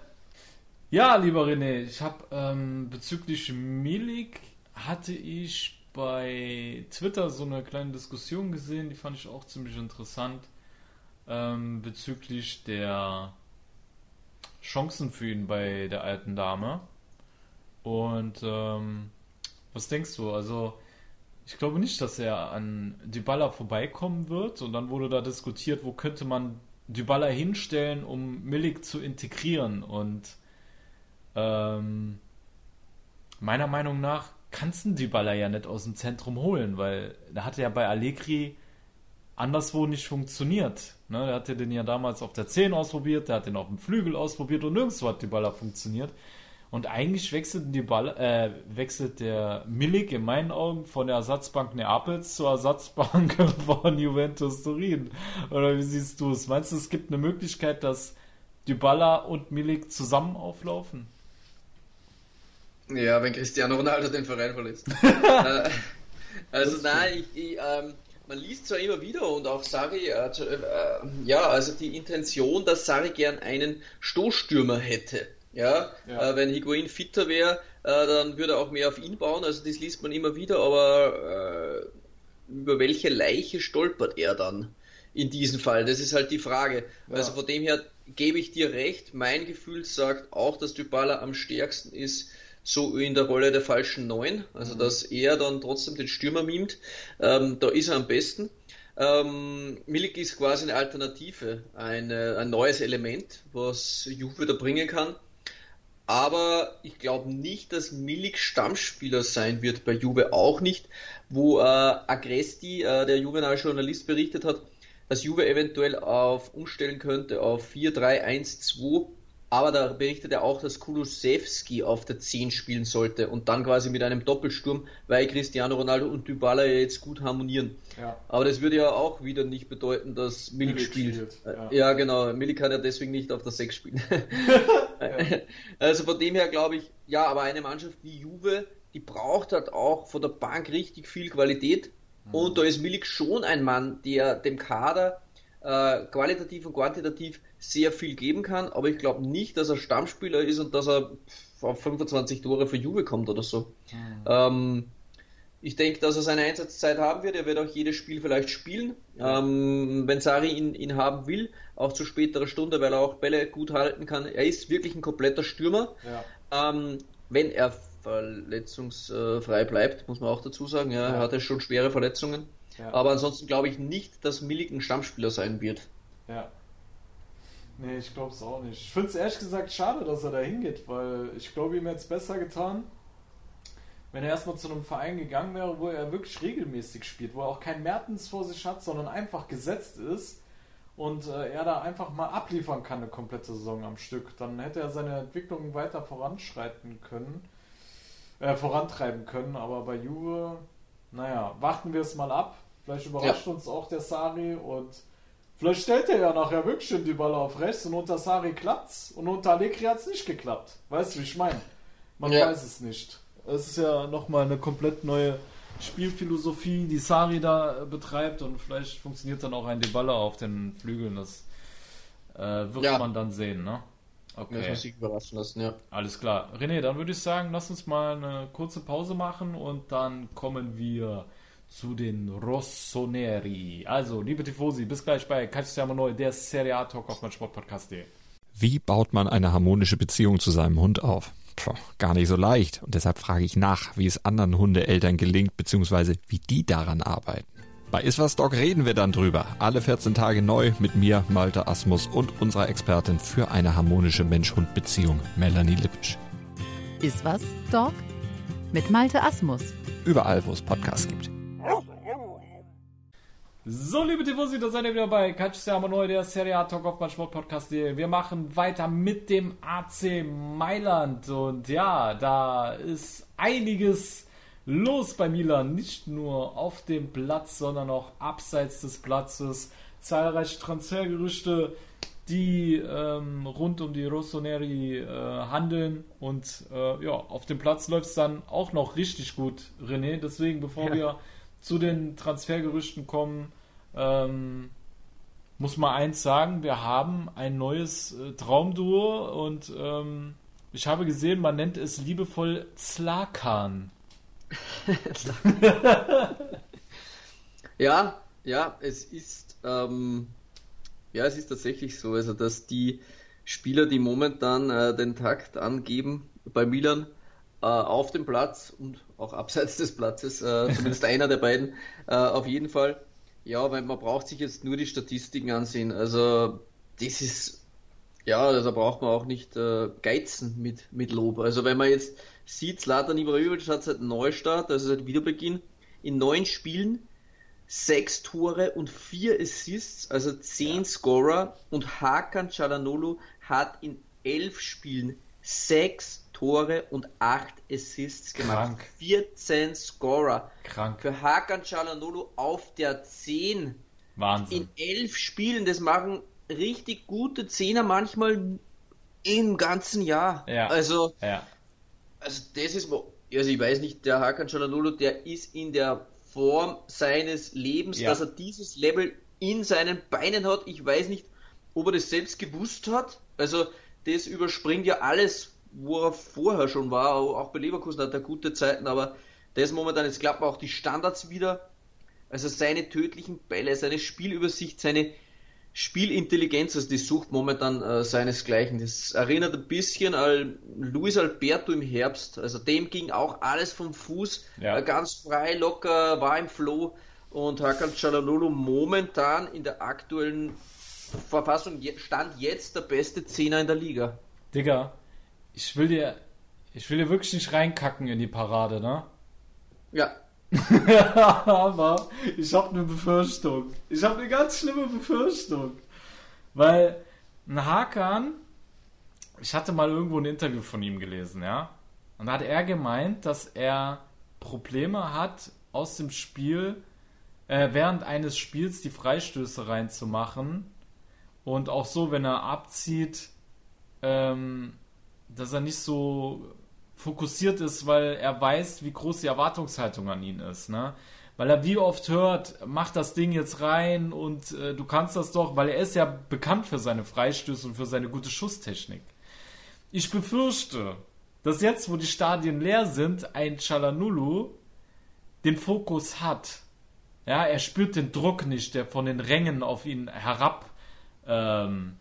ja, lieber René, ich habe ähm, bezüglich Milik hatte ich bei Twitter so eine kleine Diskussion gesehen, die fand ich auch ziemlich interessant ähm, bezüglich der Chancen für ihn bei der alten Dame. Und ähm, was denkst du? Also, ich glaube nicht, dass er an Dybala vorbeikommen wird. Und dann wurde da diskutiert, wo könnte man Dybala hinstellen, um Milik zu integrieren. Und ähm, meiner Meinung nach kannst du Dybala ja nicht aus dem Zentrum holen, weil da hat er ja bei Allegri anderswo nicht funktioniert. Ne, der hat ja den ja damals auf der 10 ausprobiert, der hat den auf dem Flügel ausprobiert und nirgendwo hat Baller funktioniert. Und eigentlich wechselt, die Ball, äh, wechselt der Milik in meinen Augen von der Ersatzbank Neapels zur Ersatzbank von Juventus Turin. Oder wie siehst du es? Meinst du, es gibt eine Möglichkeit, dass Dybala und Milik zusammen auflaufen? Ja, wenn Cristiano Ronaldo den Verein verlässt. Äh, also nein, ich, ich ähm, man liest zwar immer wieder und auch Sari, äh, äh, ja, also die Intention, dass Sari gern einen Stoßstürmer hätte. Ja, ja. Äh, wenn Higuain fitter wäre, äh, dann würde er auch mehr auf ihn bauen. Also das liest man immer wieder, aber äh, über welche Leiche stolpert er dann in diesem Fall? Das ist halt die Frage. Ja. Also von dem her gebe ich dir recht. Mein Gefühl sagt auch, dass Dybala am stärksten ist so in der Rolle der falschen Neun, also mhm. dass er dann trotzdem den Stürmer mimt. Ähm, da ist er am besten. Ähm, Milik ist quasi eine Alternative, eine, ein neues Element, was Juve da bringen kann. Aber ich glaube nicht, dass Milik Stammspieler sein wird bei Juve, auch nicht, wo äh, Agresti, äh, der Juvenal-Journalist, berichtet hat, dass Juve eventuell auf umstellen könnte auf 4-3-1-2 aber da berichtet er auch, dass Kulusewski auf der 10 spielen sollte und dann quasi mit einem Doppelsturm, weil Cristiano Ronaldo und Dybala ja jetzt gut harmonieren. Ja. Aber das würde ja auch wieder nicht bedeuten, dass Milik, Milik spielt. spielt. Ja. ja. genau. Milik kann ja deswegen nicht auf der 6 spielen. ja. Also von dem her glaube ich, ja, aber eine Mannschaft wie Juve, die braucht halt auch von der Bank richtig viel Qualität. Mhm. Und da ist Milik schon ein Mann, der dem Kader äh, qualitativ und quantitativ sehr viel geben kann, aber ich glaube nicht, dass er Stammspieler ist und dass er auf 25 Tore für Juve kommt oder so. Mhm. Ähm, ich denke, dass er seine Einsatzzeit haben wird. Er wird auch jedes Spiel vielleicht spielen. Ähm, wenn Sari ihn, ihn haben will, auch zu späterer Stunde, weil er auch Bälle gut halten kann. Er ist wirklich ein kompletter Stürmer. Ja. Ähm, wenn er verletzungsfrei bleibt, muss man auch dazu sagen. Ja, ja. Er hatte schon schwere Verletzungen. Ja. Aber ansonsten glaube ich nicht, dass Milik ein Stammspieler sein wird. Ja. Nee, ich glaube es auch nicht. Ich finde es ehrlich gesagt schade, dass er da hingeht, weil ich glaube, ihm hätte es besser getan, wenn er erstmal zu einem Verein gegangen wäre, wo er wirklich regelmäßig spielt, wo er auch kein Mertens vor sich hat, sondern einfach gesetzt ist und äh, er da einfach mal abliefern kann, eine komplette Saison am Stück. Dann hätte er seine Entwicklung weiter voranschreiten können, äh, vorantreiben können, aber bei Juve, naja, warten wir es mal ab. Vielleicht überrascht ja. uns auch der Sari und vielleicht stellt er ja nachher wirklich die Ball auf rechts und unter Sari klappt's und unter Allegri hat's nicht geklappt. Weißt du, wie ich meine? Man ja. weiß es nicht. Es ist ja nochmal eine komplett neue Spielphilosophie, die Sari da betreibt und vielleicht funktioniert dann auch ein Dybala auf den Flügeln. Das äh, wird ja. man dann sehen, ne? Okay. Das muss sich überraschen lassen, ja. Alles klar. René, dann würde ich sagen, lass uns mal eine kurze Pause machen und dann kommen wir zu den Rossoneri. Also, liebe Tifosi, bis gleich bei Calciamo Neu, der Serie A Talk auf mein Sportpodcast.de. Wie baut man eine harmonische Beziehung zu seinem Hund auf? Puh, gar nicht so leicht. Und deshalb frage ich nach, wie es anderen Hundeeltern gelingt, beziehungsweise wie die daran arbeiten. Bei Iswas Dog reden wir dann drüber. Alle 14 Tage neu mit mir, Malte Asmus und unserer Expertin für eine harmonische Mensch-Hund-Beziehung, Melanie Lippisch. Iswas Dog mit Malte Asmus. Überall, wo es Podcasts gibt. So, liebe Tifosi, da seid ihr wieder bei Calciamo Neu, der Serie A Talk auf mein Sportpodcast. Wir machen weiter mit dem AC Mailand und ja, da ist einiges los bei Milan. Nicht nur auf dem Platz, sondern auch abseits des Platzes. Zahlreiche Transfergerüchte, die ähm, rund um die Rossoneri äh, handeln und äh, ja, auf dem Platz läuft es dann auch noch richtig gut, René. Deswegen, bevor ja. wir zu den Transfergerüchten kommen, ähm, muss man eins sagen, wir haben ein neues äh, Traumduo und ähm, ich habe gesehen, man nennt es liebevoll Zlakan. Ja, ja, es ist ähm, ja, es ist tatsächlich so, also dass die Spieler, die momentan äh, den Takt angeben bei Milan, äh, auf dem Platz und auch abseits des Platzes, äh, zumindest einer der beiden, äh, auf jeden Fall. Ja, weil man braucht sich jetzt nur die Statistiken ansehen. Also das ist, ja, also braucht man auch nicht äh, geizen mit, mit Lob. Also wenn man jetzt sieht, Zlatan Ibrahimovic hat seit Neustart, also seit Wiederbeginn, in neun Spielen sechs Tore und vier Assists, also zehn ja. Scorer und Hakan Çalhanoğlu hat in elf Spielen sechs Tore und 8 Assists gemacht. Krank. 14 Scorer. Krank. Für Hakan Çalhanoğlu auf der 10. Wahnsinn. In elf Spielen. Das machen richtig gute Zehner manchmal im ganzen Jahr. Ja. Also, ja. Also das ist, also ich weiß nicht, der Hakan Çalhanoğlu, der ist in der Form seines Lebens, ja. dass er dieses Level in seinen Beinen hat. Ich weiß nicht, ob er das selbst gewusst hat. Also das überspringt ja alles, wo er vorher schon war, auch bei Leverkusen hat er gute Zeiten, aber das momentan, jetzt klappt auch die Standards wieder. Also seine tödlichen Bälle, seine Spielübersicht, seine Spielintelligenz, also die sucht momentan äh, seinesgleichen. Das erinnert ein bisschen an Luis Alberto im Herbst. Also dem ging auch alles vom Fuß, ja. äh, ganz frei, locker, war im Flow. Und Hakan Çalhanoğlu momentan in der aktuellen Verfassung stand jetzt der beste Zehner in der Liga. Digga, ich will dir, ich will dir wirklich nicht reinkacken in die Parade, ne? Ja. aber ich habe eine Befürchtung. Ich habe eine ganz schlimme Befürchtung. Weil ein Hakan, ich hatte mal irgendwo ein Interview von ihm gelesen, ja? Und da hat er gemeint, dass er Probleme hat, aus dem Spiel, äh, während eines Spiels die Freistöße reinzumachen. Und auch so, wenn er abzieht, ähm, dass er nicht so fokussiert ist, weil er weiß, wie groß die Erwartungshaltung an ihn ist, ne? Weil er wie oft hört, mach das Ding jetzt rein und äh, du kannst das doch, weil er ist ja bekannt für seine Freistöße und für seine gute Schusstechnik. Ich befürchte, dass jetzt, wo die Stadien leer sind, ein Chalanulu den Fokus hat. Ja, er spürt den Druck nicht, der von den Rängen auf ihn herab, ähm,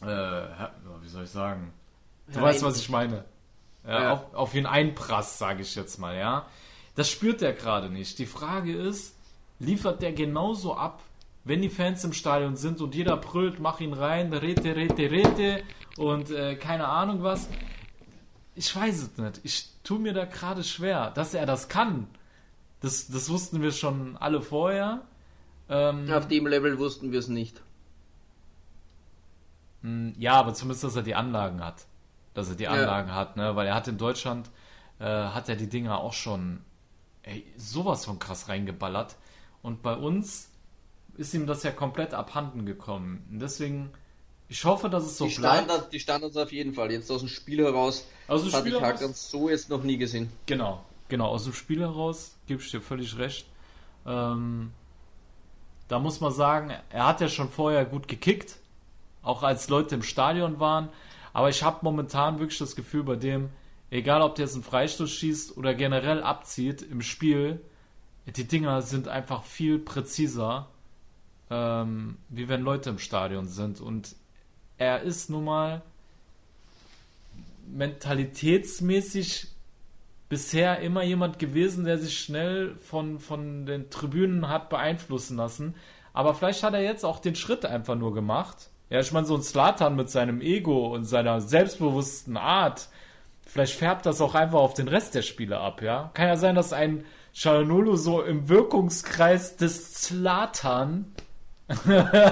äh, wie soll ich sagen, Du weißt, was ich meine. Ja, ja. Auf, auf ihn einprasst, sage ich jetzt mal, ja. Das spürt er gerade nicht. Die Frage ist, liefert der genauso ab, wenn die Fans im Stadion sind und jeder brüllt, mach ihn rein, rete, rete, rete und äh, keine Ahnung was. Ich weiß es nicht. Ich tue mir da gerade schwer, dass er das kann. Das, das wussten wir schon alle vorher. Ähm, Auf dem Level wussten wir es nicht. Hm, ja, aber zumindest, dass er die Anlagen hat dass er die Anlagen ja. hat, ne? Weil er hat in Deutschland, äh, hat er die Dinger auch schon ey, sowas von krass reingeballert. Und bei uns ist ihm das ja komplett abhanden gekommen. Und deswegen, ich hoffe, dass es so die Standard, bleibt. Die Standards auf jeden Fall. Jetzt aus dem Spiel heraus aus dem Spiel hatte ich so jetzt noch nie gesehen. Genau, genau. Aus dem Spiel heraus gebe ich dir völlig recht. Ähm, da muss man sagen, er hat ja schon vorher gut gekickt, auch als Leute im Stadion waren. Aber ich habe momentan wirklich das Gefühl bei dem, egal ob der jetzt einen Freistoß schießt oder generell abzieht im Spiel, die Dinger sind einfach viel präziser, ähm, wie wenn Leute im Stadion sind. Und er ist nun mal mentalitätsmäßig bisher immer jemand gewesen, der sich schnell von, von den Tribünen hat beeinflussen lassen. Aber vielleicht hat er jetzt auch den Schritt einfach nur gemacht. Ja, ich meine, so ein Slatan mit seinem Ego und seiner selbstbewussten Art, vielleicht färbt das auch einfach auf den Rest der Spiele ab, ja. Kann ja sein, dass ein Chalanolo so im Wirkungskreis des Slatan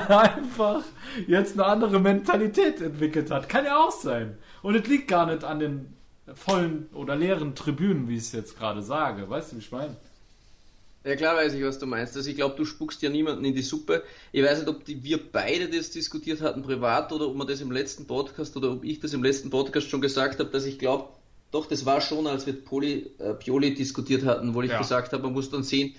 einfach jetzt eine andere Mentalität entwickelt hat. Kann ja auch sein. Und es liegt gar nicht an den vollen oder leeren Tribünen, wie ich es jetzt gerade sage. Weißt du, wie ich meine? Ja, klar weiß ich, was du meinst. Also ich glaube, du spuckst ja niemanden in die Suppe. Ich weiß nicht, ob die, wir beide das diskutiert hatten privat oder ob wir das im letzten Podcast oder ob ich das im letzten Podcast schon gesagt habe, dass ich glaube, doch, das war schon, als wir Poli, äh, Pioli diskutiert hatten, wo ich ja. gesagt habe, man muss dann sehen,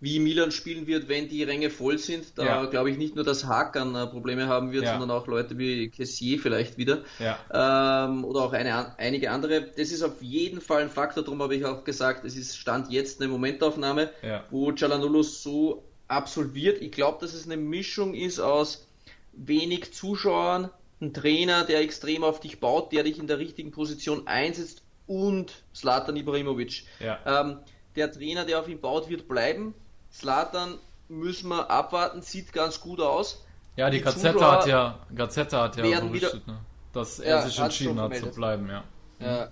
wie Milan spielen wird, wenn die Ränge voll sind. Da ja. glaube ich nicht nur, dass Hakan äh, Probleme haben wird, ja. sondern auch Leute wie Kessier vielleicht wieder. Ja. Ähm, oder auch eine, einige andere. Das ist auf jeden Fall ein Faktor, darum habe ich auch gesagt, es ist Stand jetzt eine Momentaufnahme, wo Cialanolo so absolviert. Ich glaube, dass es eine Mischung ist aus wenig Zuschauern, ein Trainer, der extrem auf dich baut, der dich in der richtigen Position einsetzt und Slatan Ibrahimovic. Ähm, der Trainer, der auf ihn baut, wird bleiben. Slatan müssen wir abwarten, sieht ganz gut aus. Ja, die, die Gazette hat ja, Gazette hat ja berichtet, ne? dass er ja, sich entschieden hat zu bleiben, ja. ja.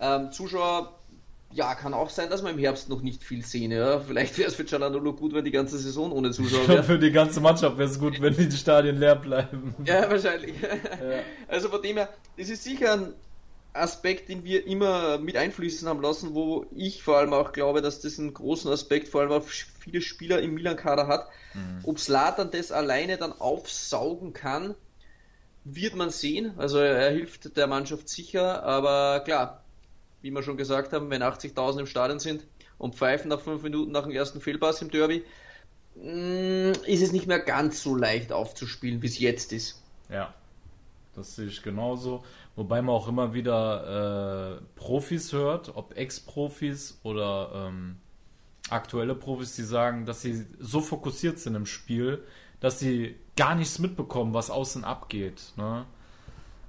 Ähm, Zuschauer, ja, kann auch sein, dass wir im Herbst noch nicht viel sehen. Ja. Vielleicht wäre es für Cialanolo gut, wenn die ganze Saison ohne Zuschauer wäre. für die ganze Mannschaft wäre es gut, wenn die Stadien leer bleiben. Ja, wahrscheinlich. Ja. Also von dem her, das ist sicher ein Aspekt, den wir immer mit einfließen haben lassen, wo ich vor allem auch glaube, dass das einen großen Aspekt vor allem auf viele Spieler im Milan-Kader hat. Mhm. Ob Slatan das alleine dann aufsaugen kann, wird man sehen. Also er hilft der Mannschaft sicher, aber klar, wie wir schon gesagt haben, wenn 80.000 im Stadion sind und pfeifen nach fünf Minuten nach dem ersten Fehlpass im Derby, mm, ist es nicht mehr ganz so leicht aufzuspielen, wie es jetzt ist. Ja, das sehe ich genauso. Wobei man auch immer wieder äh, Profis hört, ob Ex-Profis oder ähm, aktuelle Profis, die sagen, dass sie so fokussiert sind im Spiel, dass sie gar nichts mitbekommen, was außen abgeht. Ne?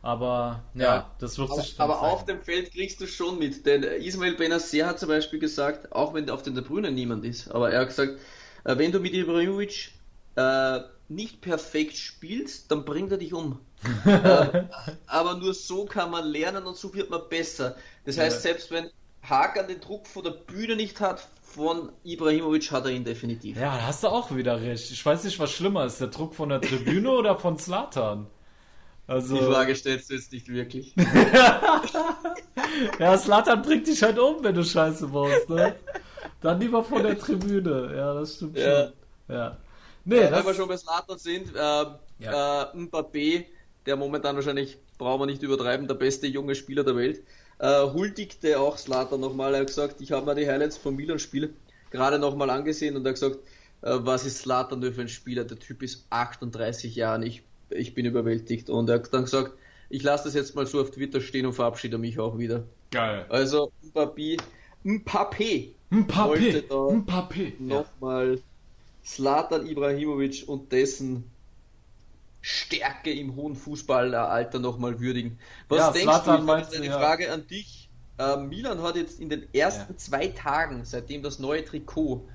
Aber ja, ja, das wird sich Aber, aber auf dem Feld kriegst du schon mit, denn Ismail Benacer hat zum Beispiel gesagt, auch wenn auf den der Brüne niemand ist, aber er hat gesagt, äh, wenn du mit Ibrahimovic äh, nicht perfekt spielst, dann bringt er dich um. Ähm, aber nur so kann man lernen und so wird man besser. Das heißt, ja. selbst wenn Hakan den Druck von der Bühne nicht hat, von Ibrahimovic hat er ihn definitiv. Ja, da hast du auch wieder recht. Ich weiß nicht, was schlimmer ist, der Druck von der Tribüne oder von Slatan. Also... Die Frage stellst du jetzt nicht wirklich. ja, Slatan bringt dich halt um, wenn du Scheiße baust, ne? Dann lieber von der Tribüne. Ja, das stimmt ja. schon. Ja. Nee, ja, wenn wir schon bei Slatan sind, äh, ja. äh, Mbappé, der momentan wahrscheinlich, brauchen wir nicht übertreiben, der beste junge Spieler der Welt, äh, huldigte auch Slatan nochmal. Er hat gesagt, ich habe mir die Highlights vom Milan-Spiel gerade nochmal angesehen und er hat gesagt, äh, was ist Slatan nur für ein Spieler? Der Typ ist 38 Jahre, ich, ich bin überwältigt. Und er hat dann gesagt, ich lasse das jetzt mal so auf Twitter stehen und verabschiede mich auch wieder. Geil. Also Mbappé, Mbappé, Mbappé, Mbappé. nochmal Slatan Ibrahimovic und dessen Stärke im hohen Fußballalter nochmal würdigen. Was ja, denkst Zlatan du, ich eine ja. Frage an dich. Äh, Milan hat jetzt in den ersten ja. zwei Tagen, seitdem das neue Trikot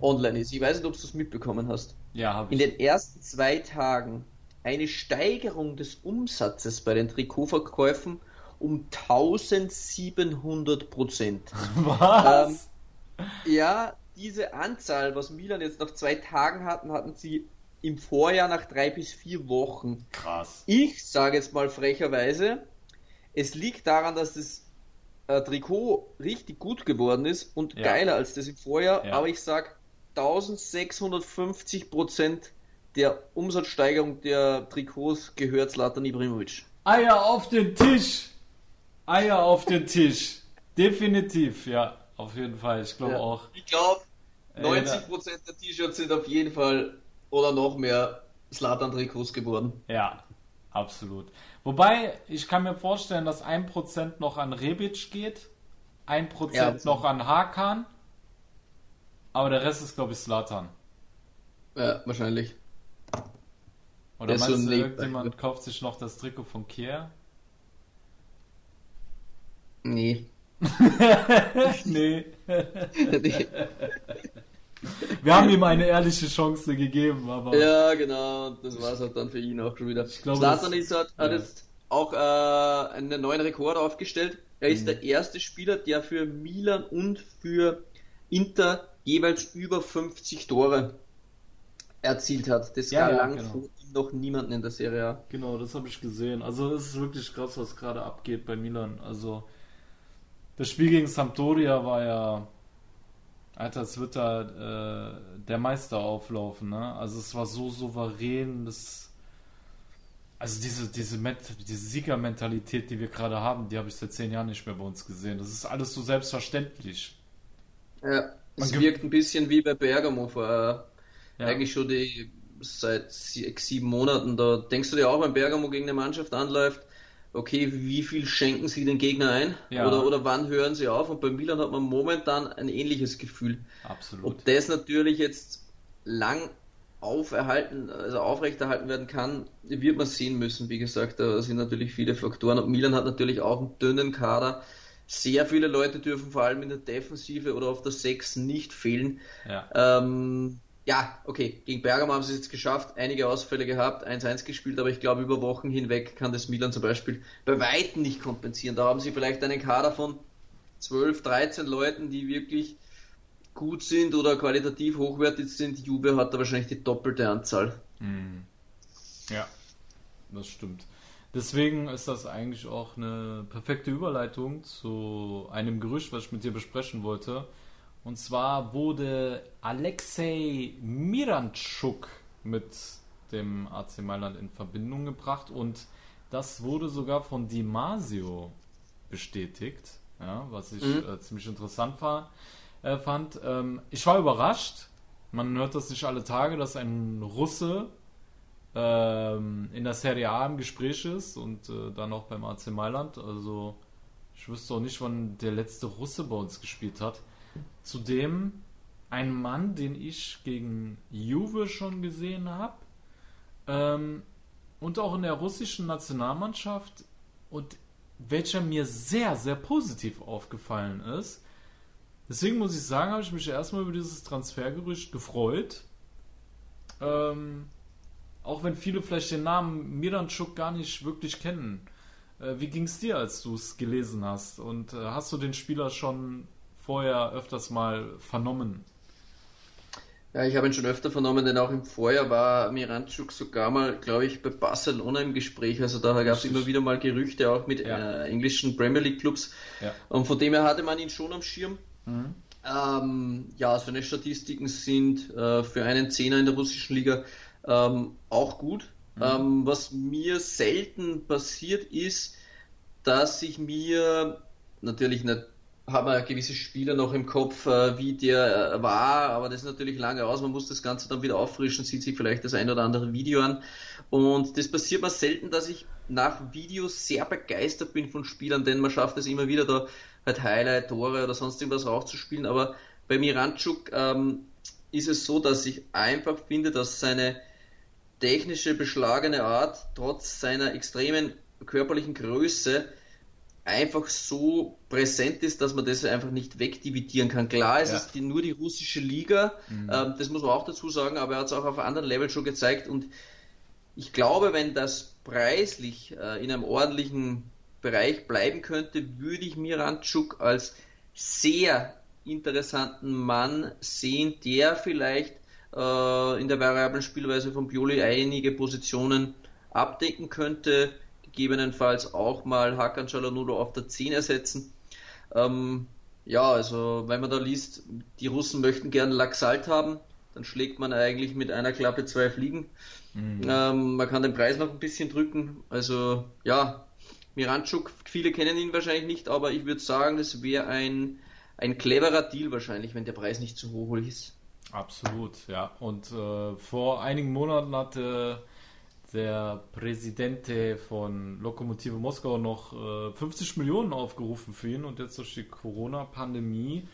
online ist, ich weiß nicht, ob du es mitbekommen hast, ja, in den ersten zwei Tagen eine Steigerung des Umsatzes bei den Trikotverkäufen um 1700 Prozent. Was? Ähm, ja, diese Anzahl, was Milan jetzt nach zwei Tagen hatten, hatten sie im Vorjahr nach drei bis vier Wochen. Krass. Ich sage jetzt mal frecherweise, es liegt daran, dass das äh, Trikot richtig gut geworden ist und ja. geiler als das im Vorjahr, ja. aber ich sage 1650 Prozent der Umsatzsteigerung der Trikots gehört Zlatan Ibrahimovic. Eier auf den Tisch! Eier auf den Tisch! Definitiv, ja, auf jeden Fall. Ich glaube ja. auch. Ich glaube, 90 Prozent der T-Shirts sind auf jeden Fall oder noch mehr Slatan-Trikots geworden. Ja, absolut. Wobei, ich kann mir vorstellen, dass 1% noch an Rebic geht, 1% ja, noch an Hakan Aber der Rest ist, glaube ich, Slatan. Ja, wahrscheinlich. Oder meinst so du, irgendjemand kauft sich noch das Trikot von Kier? Nee. nee. nee. Wir haben ihm eine ehrliche Chance gegeben, aber. Ja, genau, das war es halt dann für ihn auch schon wieder. Ich glaube, Zlatan ist, hat, hat ja. jetzt auch äh, einen neuen Rekord aufgestellt. Er ist mhm. der erste Spieler, der für Milan und für Inter jeweils über 50 Tore erzielt hat. Das ja, gelang ja, genau. noch niemanden in der Serie A. Genau, das habe ich gesehen. Also es ist wirklich krass, was gerade abgeht bei Milan. Also das Spiel gegen Sampdoria war ja Alter, es wird da äh, der Meister auflaufen, ne? Also es war so souverän, das also diese, diese, diese Siegermentalität, die wir gerade haben, die habe ich seit zehn Jahren nicht mehr bei uns gesehen. Das ist alles so selbstverständlich. Ja, es wirkt ein bisschen wie bei Bergamo vor ja. eigentlich schon die seit sechs, sieben Monaten. Da denkst du dir auch, wenn Bergamo gegen eine Mannschaft anläuft, okay, wie viel schenken sie den Gegner ein? Ja. Oder, oder wann hören sie auf? Und bei Milan hat man momentan ein ähnliches Gefühl. Absolut. Ob das natürlich jetzt lang auferhalten, also aufrechterhalten werden kann, wird man sehen müssen. Wie gesagt, da sind natürlich viele Faktoren. Und Milan hat natürlich auch einen dünnen Kader. Sehr viele Leute dürfen vor allem in der Defensive oder auf der 6 nicht fehlen. Ja. Ähm, ja, okay, gegen Bergamo haben sie es jetzt geschafft, einige Ausfälle gehabt, 1-1 gespielt, aber ich glaube, über Wochen hinweg kann das Milan zum Beispiel bei Weitem nicht kompensieren. Da haben sie vielleicht einen Kader von 12, 13 Leuten, die wirklich gut sind oder qualitativ hochwertig sind. Juve hat da wahrscheinlich die doppelte Anzahl. Hm. Ja, das stimmt. Deswegen ist das eigentlich auch eine perfekte Überleitung zu einem Gerücht, was ich mit dir besprechen wollte. Und zwar wurde Alexei Miranchuk mit dem AC Mailand in Verbindung gebracht und das wurde sogar von Di Masio bestätigt, ja, was ich mhm. äh, ziemlich interessant war, äh, fand. Ähm, ich war überrascht, man hört das nicht alle Tage, dass ein Russe ähm, in der Serie A im Gespräch ist und äh, dann auch beim AC Mailand. Also ich wüsste auch nicht, wann der letzte Russe bei uns gespielt hat. Zudem ein Mann, den ich gegen Juve schon gesehen habe ähm, und auch in der russischen Nationalmannschaft und welcher mir sehr, sehr positiv aufgefallen ist. Deswegen muss ich sagen, habe ich mich erstmal über dieses Transfergerücht gefreut. Ähm, auch wenn viele vielleicht den Namen Miranchuk gar nicht wirklich kennen. Äh, wie ging es dir, als du es gelesen hast? Und äh, hast du den Spieler schon vorher öfters mal vernommen. Ja, ich habe ihn schon öfter vernommen, denn auch im Vorjahr war Miranchuk sogar mal, glaube ich, bei Barcelona im Gespräch. Also da gab es immer wieder mal Gerüchte, auch mit ja. äh, englischen Premier League Clubs. Ja. Und von dem her hatte man ihn schon am Schirm. Mhm. Ähm, ja, seine Statistiken sind äh, für einen Zehner in der russischen Liga ähm, auch gut. Mhm. Ähm, was mir selten passiert ist, dass ich mir natürlich nicht haben wir gewisse Spieler noch im Kopf, äh, wie der äh, war, aber das ist natürlich lange aus. Man muss das Ganze dann wieder auffrischen, sieht sich vielleicht das ein oder andere Video an. Und das passiert mir selten, dass ich nach Videos sehr begeistert bin von Spielern, denn man schafft es immer wieder da halt Highlight, Tore oder sonst irgendwas rauszuspielen. Aber bei Miranchuk ähm, ist es so, dass ich einfach finde, dass seine technische beschlagene Art trotz seiner extremen körperlichen Größe einfach so präsent ist, dass man das einfach nicht wegdividieren kann. Klar, es ja. ist die, nur die russische Liga, mhm. ähm, das muss man auch dazu sagen, aber er hat es auch auf anderen Level schon gezeigt und ich glaube, wenn das preislich äh, in einem ordentlichen Bereich bleiben könnte, würde ich Miranchuk als sehr interessanten Mann sehen, der vielleicht äh, in der variablen Spielweise von Pioli einige Positionen abdecken könnte gegebenenfalls auch mal Hakan Çalhanoğlu auf der 10 ersetzen. Ähm, ja, also wenn man da liest, die Russen möchten gern Laxalt haben, dann schlägt man eigentlich mit einer Klappe zwei Fliegen. Mhm. Ähm, man kann den Preis noch ein bisschen drücken. Also ja, Miranchuk, viele kennen ihn wahrscheinlich nicht, aber ich würde sagen, es wäre ein, ein cleverer Deal wahrscheinlich, wenn der Preis nicht zu hoch ist. Absolut, ja. Und äh, vor einigen Monaten hatte der Präsident von Lokomotive Moskau noch äh, 50 Millionen aufgerufen für ihn und jetzt durch die Corona-Pandemie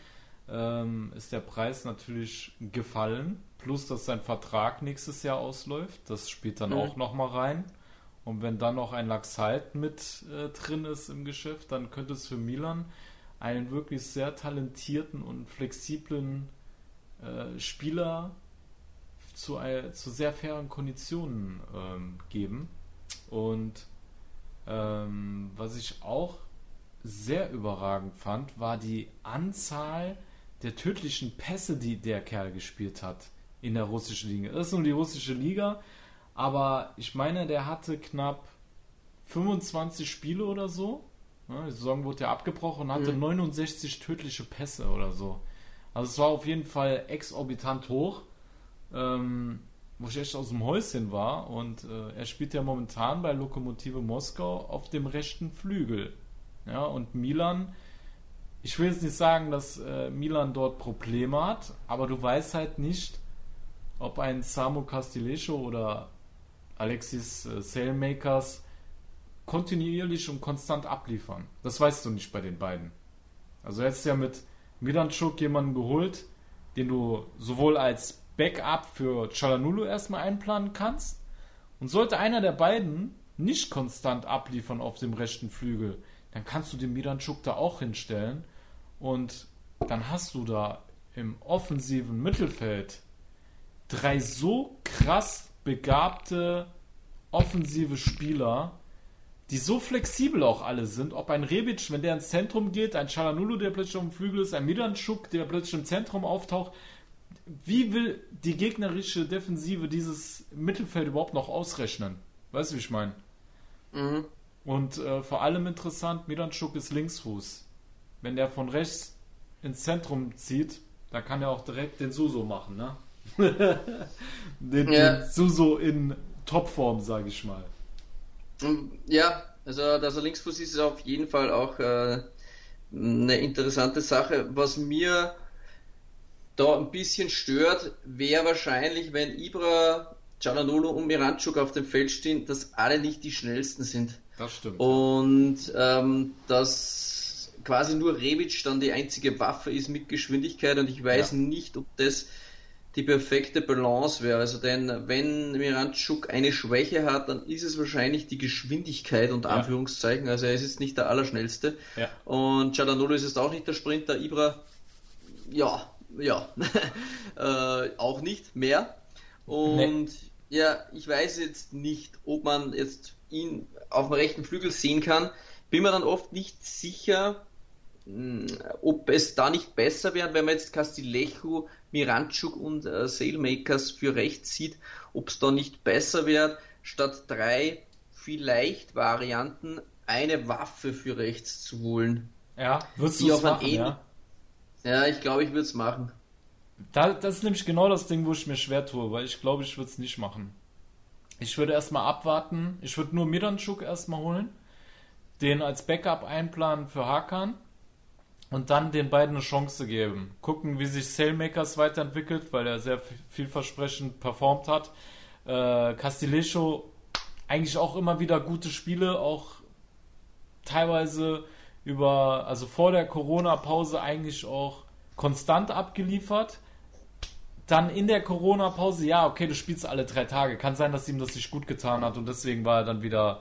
ähm, ist der Preis natürlich gefallen. Plus, dass sein Vertrag nächstes Jahr ausläuft. Das spielt dann mhm. auch nochmal rein. Und wenn dann noch ein Laxalt mit äh, drin ist im Geschäft, dann könnte es für Milan einen wirklich sehr talentierten und flexiblen äh, Spieler zu, äh, zu sehr fairen Konditionen ähm, geben. Und ähm, was ich auch sehr überragend fand, war die Anzahl der tödlichen Pässe, die der Kerl gespielt hat in der russischen Liga. Das ist nur die russische Liga, aber ich meine, der hatte knapp 25 Spiele oder so. die Saison wurde ja abgebrochen und hatte mhm. 69 tödliche Pässe oder so. Also es war auf jeden Fall exorbitant hoch, ähm, wo ich echt aus dem Häuschen war. Und äh, er spielt ja momentan bei Lokomotive Moskau auf dem rechten Flügel. Ja, und Milan, ich will jetzt nicht sagen, dass äh, Milan dort Probleme hat, aber du weißt halt nicht, ob ein Samu Castillejo oder Alexis äh, Sailmakers kontinuierlich und konstant abliefern. Das weißt du nicht bei den beiden. Also jetzt ja mit Milanchuk jemanden geholt, den du sowohl als Backup für Chalanulu erstmal einplanen kannst. Und sollte einer der beiden nicht konstant abliefern auf dem rechten Flügel, dann kannst du den Milanchuk da auch hinstellen. Und dann hast du da im offensiven Mittelfeld drei so krass begabte offensive Spieler, die so flexibel auch alle sind, ob ein Rebic, wenn der ins Zentrum geht, ein Chalanulu, der plötzlich auf dem Flügel ist, ein Milanchuk, der plötzlich im Zentrum auftaucht. Wie will die gegnerische Defensive dieses Mittelfeld überhaupt noch ausrechnen? Weißt du, wie ich meine? Mhm. Und äh, vor allem interessant, Milanchuk ist Linksfuß. Wenn der von rechts ins Zentrum zieht, dann kann er auch direkt den Suso machen, ne? den, ja. den Suso in Topform, sage ich mal. Ja, also dass er Linksfuß ist, ist auf jeden Fall auch äh, eine interessante Sache. Was mir da ein bisschen stört, wäre wahrscheinlich, wenn Ibra, Cialanolo und Miranchuk auf dem Feld stehen, dass alle nicht die schnellsten sind. Das stimmt. Und ähm, dass quasi nur Rebic dann die einzige Waffe ist mit Geschwindigkeit und ich weiß ja. nicht, ob das die perfekte Balance wäre. Also denn wenn Miranchuk eine Schwäche hat, dann ist es wahrscheinlich die Geschwindigkeit und Anführungszeichen. Also er ist jetzt nicht der Allerschnellste. Ja. Und Chadanolo ist jetzt auch nicht der Sprinter. Ibra, ja, ja, äh, auch nicht mehr. Und nee. ja, ich weiß jetzt nicht, ob man jetzt ihn auf dem rechten Flügel sehen kann. Bin mir dann oft nicht sicher, hm, ob es da nicht besser wäre, wenn man jetzt Castillejo, Miranchuk und äh, Sailmakers für rechts sieht, ob es da nicht besser wäre, statt drei vielleicht Varianten eine Waffe für rechts zu holen. Ja, würdest du es machen, ja? Ja, ich glaube, ich würde es machen. Da, das ist nämlich genau das Ding, wo ich mir schwer tue, weil ich glaube, ich würde es nicht machen. Ich würde erstmal abwarten. Ich würde nur Miranchuk erstmal holen, den als Backup einplanen für Hakan und dann den beiden eine Chance geben. Gucken, wie sich Sailmakers weiterentwickelt, weil er sehr vielversprechend performt hat. Äh, Castillejo eigentlich auch immer wieder gute Spiele, auch teilweise über, also vor der Corona-Pause eigentlich auch konstant abgeliefert. Dann in der Corona-Pause, ja, okay, du spielst alle drei Tage. Kann sein, dass ihm das nicht gut getan hat und deswegen war er dann wieder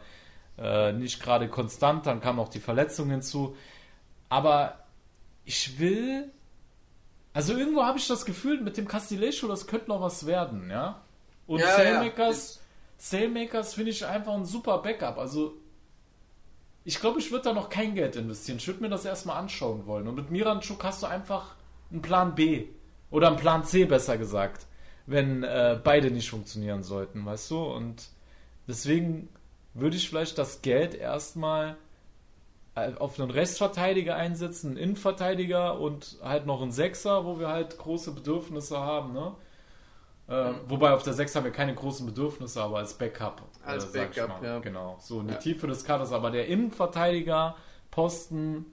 äh, nicht gerade konstant. Dann kam auch die Verletzung hinzu. Aber ich will. Also irgendwo habe ich das Gefühl, mit dem Castillejo, das könnte noch was werden, ja. Und ja, Sailmakers, ja. Sailmakers finde ich einfach ein super Backup. Also ich glaube, ich würde da noch kein Geld investieren. Ich würde mir das erstmal anschauen wollen. Und mit Miranchuk hast du einfach einen Plan B. Oder einen Plan C, besser gesagt. Wenn äh, beide nicht funktionieren sollten, weißt du? Und deswegen würde ich vielleicht das Geld erstmal äh, auf einen Rechtsverteidiger einsetzen, einen Innenverteidiger und halt noch einen Sechser, wo wir halt große Bedürfnisse haben, ne? Äh. Wobei auf der Sechs haben wir keine großen Bedürfnisse, aber als Backup. Äh, als äh, Backup, ja. Genau. So in die ja. Tiefe des Kaders. Aber der Innenverteidiger, Posten,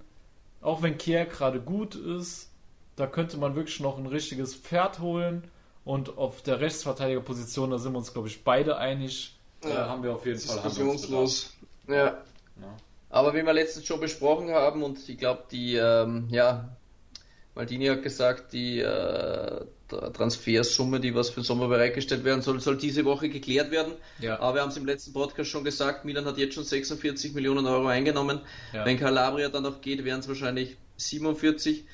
auch wenn Kier gerade gut ist, da könnte man wirklich noch ein richtiges Pferd holen. Und auf der Rechtsverteidigerposition, da sind wir uns, glaube ich, beide einig. Ja. Da haben wir auf jeden Fall Diskussionslos. Ja. ja. Aber wie wir letztens schon besprochen haben, und ich glaube, die, ähm, ja, Maldini hat gesagt, die äh, Transfersumme, die was für den Sommer bereitgestellt werden soll, soll diese Woche geklärt werden. Ja. Aber wir haben es im letzten Podcast schon gesagt, Milan hat jetzt schon 46 Millionen Euro eingenommen. Ja. Wenn Calabria dann noch geht, wären es wahrscheinlich 47.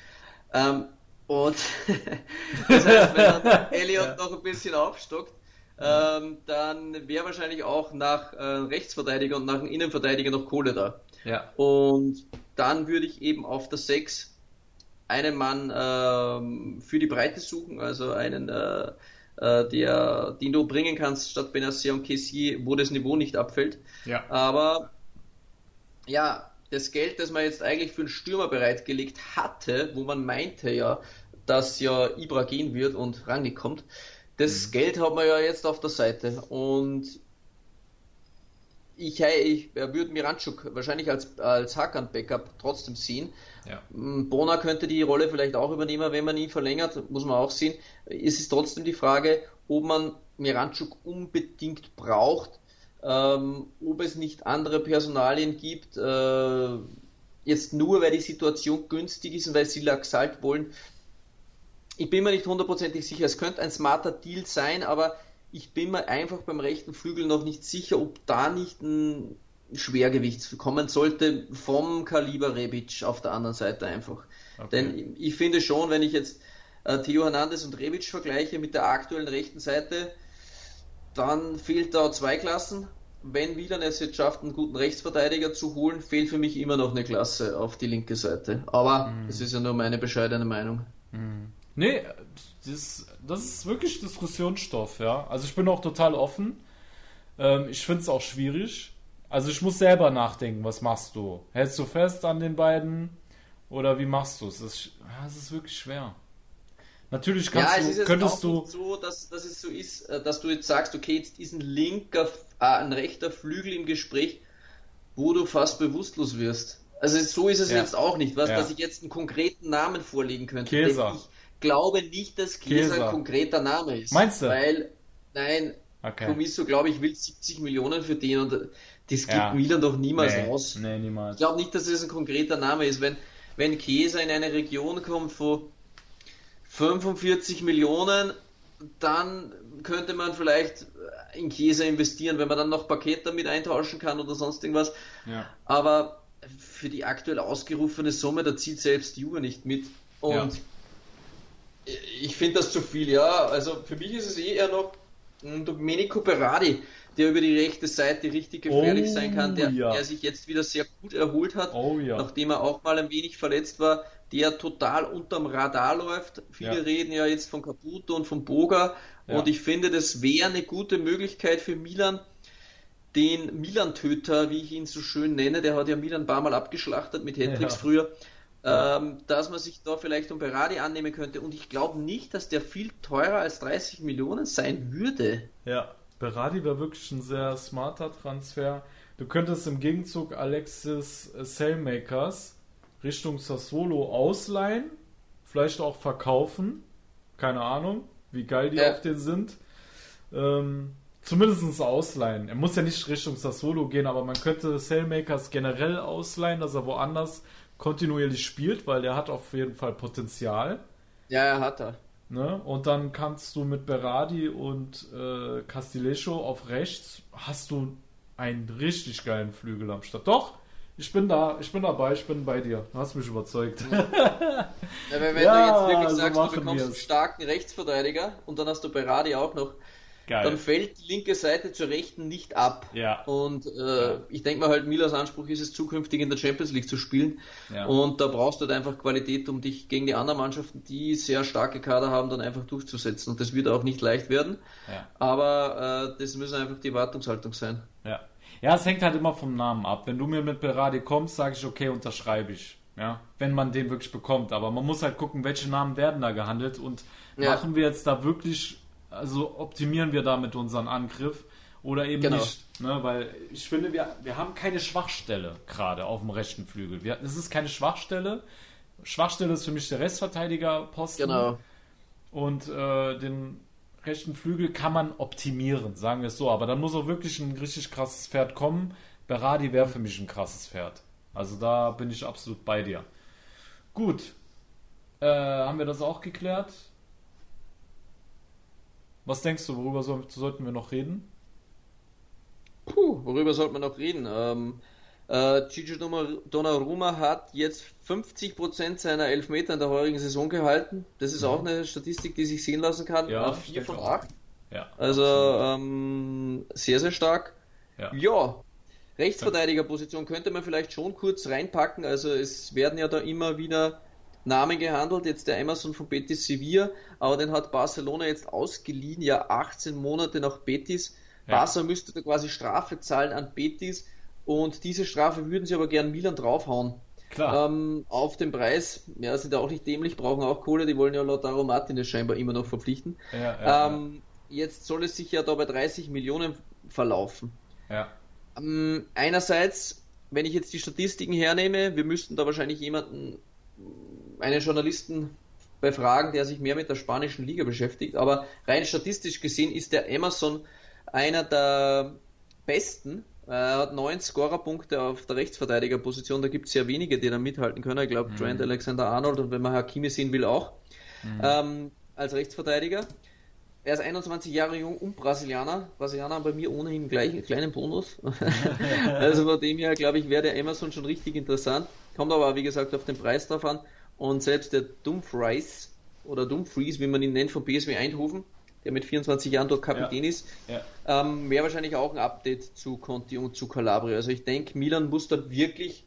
Ähm, und das heißt, wenn dann Elliot ja. noch ein bisschen aufstockt, ähm, dann wäre wahrscheinlich auch nach äh, Rechtsverteidiger und nach einem Innenverteidiger noch Kohle da. Ja. Und dann würde ich eben auf der 6 einen Mann ähm, für die Breite suchen, also einen, äh, äh, der, den du bringen kannst statt Benacer und Kessier, wo das Niveau nicht abfällt. Ja. Aber ja, das Geld, das man jetzt eigentlich für einen Stürmer bereitgelegt hatte, wo man meinte ja, dass ja Ibra gehen wird und Rangnick kommt, das mhm. Geld hat man ja jetzt auf der Seite und ich, ich würde Miranchuk wahrscheinlich als, als Hakan-Backup trotzdem sehen. Ja. Bona könnte die Rolle vielleicht auch übernehmen, wenn man ihn verlängert, muss man auch sehen. Es ist trotzdem die Frage, ob man Miranchuk unbedingt braucht, ähm, ob es nicht andere Personalien gibt, äh, jetzt nur weil die Situation günstig ist und weil sie Laxalt wollen. Ich bin mir nicht hundertprozentig sicher, es könnte ein smarter Deal sein, aber ich bin mir einfach beim rechten Flügel noch nicht sicher, ob da nicht ein Schwergewicht kommen sollte vom Kaliber Rebic auf der anderen Seite einfach. Okay. Denn ich finde schon, wenn ich jetzt äh, Theo Hernandez und Rebic vergleiche mit der aktuellen rechten Seite, dann fehlt da zwei Klassen. Wenn Wieland es jetzt schafft, einen guten Rechtsverteidiger zu holen, fehlt für mich immer noch eine Klasse auf die linke Seite. Aber mm. das ist ja nur meine bescheidene Meinung. Mm. Nee, das, das ist wirklich Diskussionsstoff, ja. Also ich bin auch total offen. Ähm, ich finde es auch schwierig. Also ich muss selber nachdenken, was machst du? Hältst du fest an den beiden oder wie machst du es? Es ist wirklich schwer. Natürlich kannst ja, es du, ist könntest du so, dass, dass es so ist, äh, dass du jetzt sagst, okay, jetzt ist ein linker, äh, ein rechter Flügel im Gespräch, wo du fast bewusstlos wirst. Also so ist es ja. jetzt auch nicht, was, ja. dass ich jetzt einen konkreten Namen vorlegen könnte. Käser. Glaube nicht, dass Käser, Käser ein konkreter Name ist. Meinst du? Weil, nein, okay. Comiso, glaube ich, will 70 Millionen für den und das gibt ja. Milan doch niemals nee. aus. Nee, niemals. Ich glaube nicht, dass es ein konkreter Name ist. Wenn, wenn Käser in eine Region kommt von 45 Millionen, dann könnte man vielleicht in Käse investieren, wenn man dann noch Paket damit eintauschen kann oder sonst irgendwas. Ja. Aber für die aktuell ausgerufene Summe, da zieht selbst Juve nicht mit. Und ja. Ich finde das zu viel, ja. Also für mich ist es eh eher noch Domenico Berardi, der über die rechte Seite richtig gefährlich oh, sein kann, der, ja. der, sich jetzt wieder sehr gut erholt hat, oh, ja. nachdem er auch mal ein wenig verletzt war, der total unterm Radar läuft. Viele ja. reden ja jetzt von Caputo und von Boga und ich finde, das wäre eine gute Möglichkeit für Milan, den Milan-Töter, wie ich ihn so schön nenne, der hat ja Milan ein paar Mal abgeschlachtet mit Hendrix früher, ähm, dass man sich da vielleicht um Berardi annehmen könnte. Und ich glaube nicht, dass der viel teurer als 30 Millionen sein würde. Ja, Berardi war wirklich ein sehr smarter Transfer. Du könntest im Gegenzug Alexis Sailmakers Richtung Sassuolo ausleihen, vielleicht auch verkaufen. Keine Ahnung, wie geil die ja. auf den sind. Ähm, zumindest ausleihen. Er muss ja nicht Richtung Sassuolo gehen, aber man könnte Sailmakers generell ausleihen, dass er woanders kontinuierlich spielt, weil der hat auf jeden Fall Potenzial. Ja, er hat er. Ne? Und dann kannst du mit Berardi und äh, Castillejo auf rechts hast du einen richtig geilen Flügel am Start. Doch, ich bin da, ich bin dabei, ich bin bei dir. Du hast mich überzeugt. Ja, wenn ja, du jetzt wirklich sagst, du bekommst einen starken Rechtsverteidiger und dann hast du Berardi auch noch, Geil. dann fällt die linke Seite zur rechten nicht ab. Ja. Und äh, ja. ich denke mal halt, Milas Anspruch ist es, zukünftig in der Champions League zu spielen. Ja. Und da brauchst du halt einfach Qualität, um dich gegen die anderen Mannschaften, die sehr starke Kader haben, dann einfach durchzusetzen. Und das wird auch nicht leicht werden. Ja. Aber äh, das müssen einfach die Wartungshaltung sein. Ja. Ja, es hängt halt immer vom Namen ab. Wenn du mir mit Berardi kommst, sage ich, okay, unterschreibe ich. Ja, wenn man den wirklich bekommt. Aber man muss halt gucken, welche Namen werden da gehandelt und machen wir jetzt da wirklich also optimieren wir damit unseren Angriff oder eben genau. nicht. Ne? Weil ich finde, wir, wir haben keine Schwachstelle gerade auf dem rechten Flügel. Es ist keine Schwachstelle. Schwachstelle ist für mich der Restverteidiger-Posten. Genau. Und äh, den rechten Flügel kann man optimieren, sagen wir es so. Aber dann muss auch wirklich ein richtig krasses Pferd kommen. Berardi wäre für mich ein krasses Pferd. Also da bin ich absolut bei dir. Gut. äh, haben wir das auch geklärt. Was denkst du, worüber so, sollten wir noch reden? Puh, worüber sollte man noch reden? Ähm, äh, Gigi Donnarumma hat jetzt 50% seiner Elfmeter in der heurigen Saison gehalten. Das ist ja. auch eine Statistik, die sich sehen lassen kann. Ja, 4 von 8. Ja, also ähm, sehr, sehr stark. Ja. ja. Rechtsverteidigerposition könnte man vielleicht schon kurz reinpacken. Also es werden ja da immer wieder Namen gehandelt. Jetzt der Emerson von Betis Sevilla, aber den hat Barcelona jetzt ausgeliehen, ja 18 Monate nach Betis. Ja. Barca müsste da quasi Strafe zahlen an Betis und diese Strafe würden sie aber gern Milan draufhauen. Klar. Ähm, auf den Preis, ja, sind ja auch nicht dämlich, brauchen auch Kohle, die wollen ja Lautaro Martinez scheinbar immer noch verpflichten. Ja, ja, ähm, jetzt soll es sich ja da bei 30 Millionen verlaufen. Ja. Ähm, einerseits, wenn ich jetzt die Statistiken hernehme, wir müssten da wahrscheinlich jemanden, einen Journalisten befragen, der sich mehr mit der spanischen Liga beschäftigt, aber rein statistisch gesehen ist der Emerson einer der besten er hat neun Scorerpunkte auf der Rechtsverteidigerposition. Da gibt es sehr wenige, die da mithalten können. Ich glaube, mhm. Trent Alexander-Arnold und wenn man Hakimi sehen will, auch. Mhm. Ähm, als Rechtsverteidiger. Er ist 21 Jahre jung und Brasilianer. Brasilianer haben bei mir ohnehin gleich einen kleinen Bonus. also von dem her, glaube ich, wäre der Amazon schon richtig interessant. Kommt aber, wie gesagt, auf den Preis drauf an. Und selbst der Dumfries oder Dumfries, wie man ihn nennt, von PSW Eindhoven, der mit 24 Jahren dort Kapitän ja. ist, ja. ähm, wäre wahrscheinlich auch ein Update zu Conti und zu Calabria. Also ich denke, Milan muss dort wirklich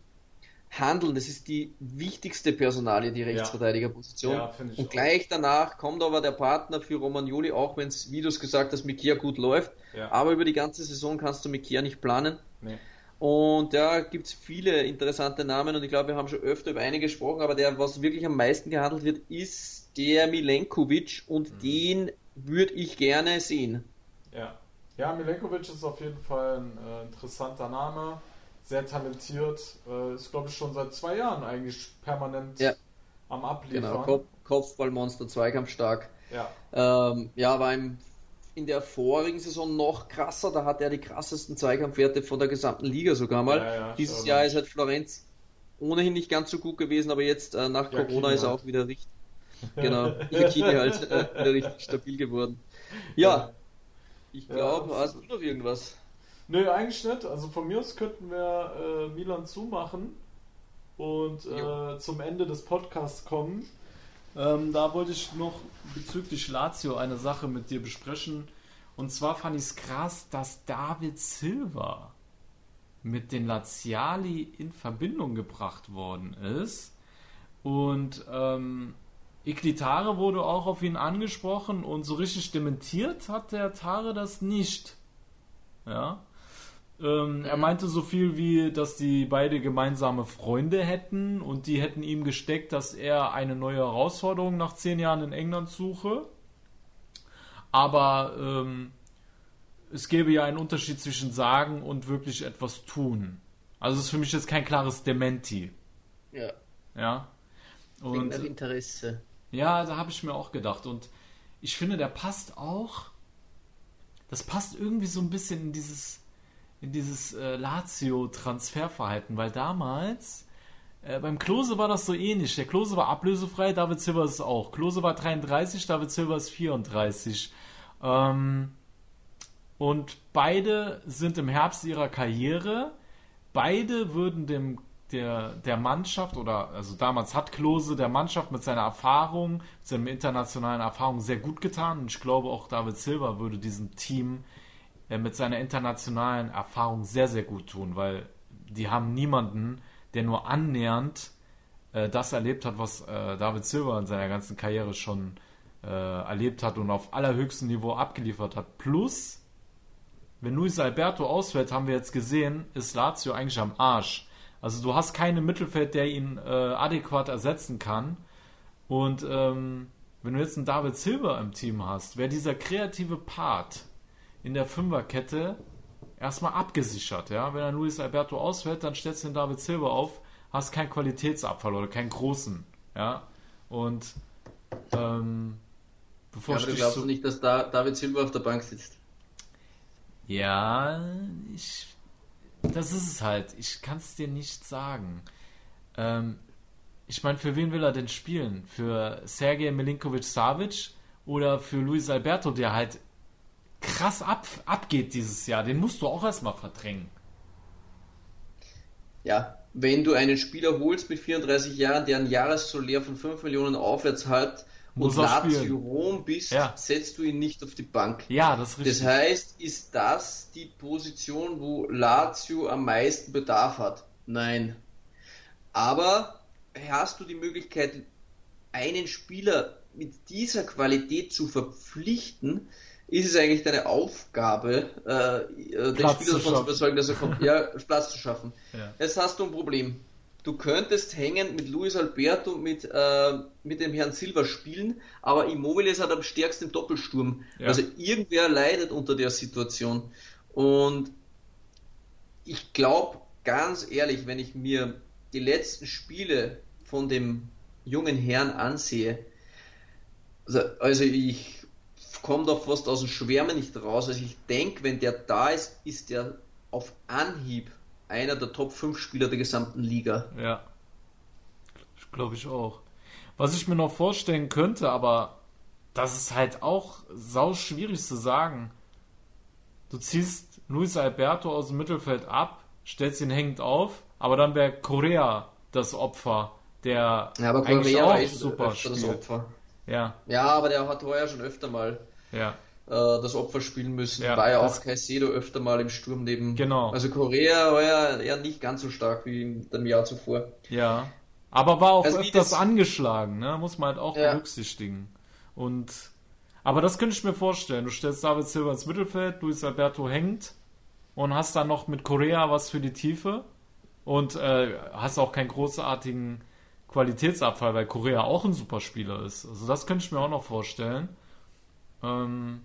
handeln. Das ist die wichtigste Personalie, die Rechtsverteidigerposition. Ja, und auch. gleich danach kommt aber der Partner für Romagnoli, auch wenn es, wie du es gesagt hast, mit Kia gut läuft. Aber über die ganze Saison kannst du mit Kia nicht planen. Nee. Und da gibt es viele interessante Namen und ich glaube, wir haben schon öfter über einige gesprochen, aber der, was wirklich am meisten gehandelt wird, ist der Milenkovic und mhm. den würde ich gerne sehen. Ja. Ja, Milenkovic ist auf jeden Fall ein äh, interessanter Name, sehr talentiert, äh, ist glaube ich schon seit zwei Jahren eigentlich permanent ja. am Abliefern. Genau, Kopf, Kopfballmonster, Zweikampfstark. Ja. Ähm, ja, war im, in der vorigen Saison noch krasser, da hat er die krassesten Zweikampfwerte von der gesamten Liga sogar mal. Ja, ja, Dieses Jahr ist halt Florenz ohnehin nicht ganz so gut gewesen, aber jetzt äh, nach Corona ist er auch wieder richtig Genau, Iakini halt äh, wieder richtig stabil geworden. Ja, ich glaube, ja, hast du noch irgendwas? Nö, eigentlich nicht. Also von mir aus könnten wir äh, Milan zumachen und äh, zum Ende des Podcasts kommen. Ähm, da wollte ich noch bezüglich Lazio eine Sache mit dir besprechen. Und zwar fand ich es krass, dass David Silva mit den Laziali in Verbindung gebracht worden ist. Und ähm, Iklitare wurde auch auf ihn angesprochen und so richtig dementiert hat der Tare das nicht. Ja. Ähm, er meinte so viel wie, dass die beide gemeinsame Freunde hätten und die hätten ihm gesteckt, dass er eine neue Herausforderung nach zehn Jahren in England suche. Aber ähm, es gäbe ja einen Unterschied zwischen sagen und wirklich etwas tun. Also es ist für mich jetzt kein klares Dementi. Ja. Ja. Und, Interesse. Ja, da habe ich mir auch gedacht. Und ich finde, der passt auch. Das passt irgendwie so ein bisschen in dieses, in dieses äh, Lazio-Transferverhalten, weil damals äh, beim Klose war das so ähnlich. Der Klose war ablösefrei, David Silva ist auch. Klose war 33, David Silva ist 34. Ähm, und beide sind im Herbst ihrer Karriere. Beide würden dem der, der Mannschaft oder also damals hat Klose der Mannschaft mit seiner Erfahrung, mit seiner internationalen Erfahrung sehr gut getan und ich glaube auch David Silva würde diesem Team äh, mit seiner internationalen Erfahrung sehr, sehr gut tun, weil die haben niemanden, der nur annähernd äh, das erlebt hat, was äh, David Silva in seiner ganzen Karriere schon äh, erlebt hat und auf allerhöchstem Niveau abgeliefert hat. Plus, wenn Luis Alberto ausfällt, haben wir jetzt gesehen, ist Lazio eigentlich am Arsch also du hast keinen Mittelfeld, der ihn äh, adäquat ersetzen kann. Und ähm, wenn du jetzt einen David Silver im Team hast, wäre dieser kreative Part in der Fünferkette erstmal abgesichert. Ja? Wenn dann Luis Alberto ausfällt, dann stellst du den David Silver auf, hast keinen Qualitätsabfall oder keinen großen. Ja? Und ähm, bevor ja, aber du glaubst so nicht, dass da David Silva auf der Bank sitzt? Ja, ich das ist es halt. Ich kann es dir nicht sagen. Ähm, ich meine, für wen will er denn spielen? Für Sergej Milinkovic-Savic oder für Luis Alberto, der halt krass ab, abgeht dieses Jahr? Den musst du auch erstmal verdrängen. Ja, wenn du einen Spieler holst mit 34 Jahren, der ein Jahressolär von 5 Millionen aufwärts hat Muss und Lazio. Rom bist, Ja. setzt du ihn nicht auf die Bank. Ja, das ist richtig. Das heißt, ist das die Position, wo Lazio am meisten Bedarf hat? Nein. Aber hast du die Möglichkeit, einen Spieler mit dieser Qualität zu verpflichten, ist es eigentlich deine Aufgabe, äh, den Platz Spieler davon zu überzeugen, dass er kommt, ja, Platz zu schaffen. Ja. Jetzt hast du ein Problem. Du könntest hängen mit Luis Alberto, mit, äh, mit dem Herrn Silva spielen, aber Immobile ist halt am stärksten im Doppelsturm. Ja. Also irgendwer leidet unter der Situation. Und ich glaube, ganz ehrlich, wenn ich mir die letzten Spiele von dem jungen Herrn ansehe, also, also ich komme da fast aus dem Schwärmen nicht raus. Also ich denke, wenn der da ist, ist der auf Anhieb einer der Top 5 Spieler der gesamten Liga. Ja. Glaube ich auch. Was ich mir noch vorstellen könnte, aber das ist halt auch sau schwierig zu sagen. Du ziehst Luis Alberto aus dem Mittelfeld ab, stellst ihn hängend auf, aber dann wäre Korea das Opfer, der Ja, aber eigentlich Korea auch eh schon super spielt. Opfer. Ja, Ja, aber der hat heuer schon öfter mal ja, äh, das Opfer spielen müssen. Ja, war ja auch Caicedo öfter mal im Sturm neben. Genau. Also Korea heuer eher nicht ganz so stark wie im dem Jahr zuvor. ja. Aber war auch Also öfters das- angeschlagen, ne? Muss man halt auch Ja. berücksichtigen. Und aber das könnte ich mir vorstellen. Du stellst David Silva ins Mittelfeld, Luis Alberto hängt und hast dann noch mit Korea was für die Tiefe und äh, hast auch keinen großartigen Qualitätsabfall, weil Korea auch ein super Spieler ist. Also das könnte ich mir auch noch vorstellen. Ähm,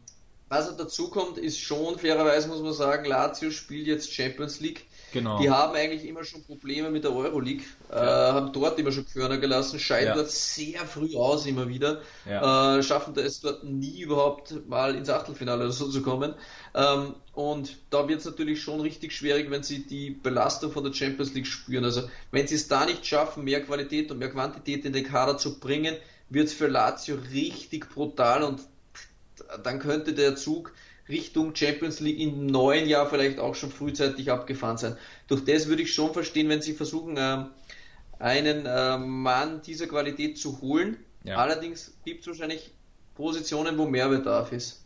Was dazu kommt, ist schon, fairerweise muss man sagen, Lazio spielt jetzt Champions League. genau. Die haben eigentlich immer schon Probleme mit der Euroleague, äh, haben dort immer schon Körner gelassen, scheiden Ja. dort sehr früh aus immer wieder, Ja. äh, schaffen es dort nie überhaupt mal ins Achtelfinale oder so zu kommen. Ähm, und da wird es natürlich schon richtig schwierig, wenn sie die Belastung von der Champions League spüren. Also wenn sie es da nicht schaffen, mehr Qualität und mehr Quantität in den Kader zu bringen, wird es für Lazio richtig brutal und dann könnte der Zug Richtung Champions League im neuen Jahr vielleicht auch schon frühzeitig abgefahren sein. Durch das würde ich schon verstehen, wenn sie versuchen, ähm, einen ähm, Mann dieser Qualität zu holen. Ja. Allerdings gibt es wahrscheinlich Positionen, wo mehr Bedarf ist.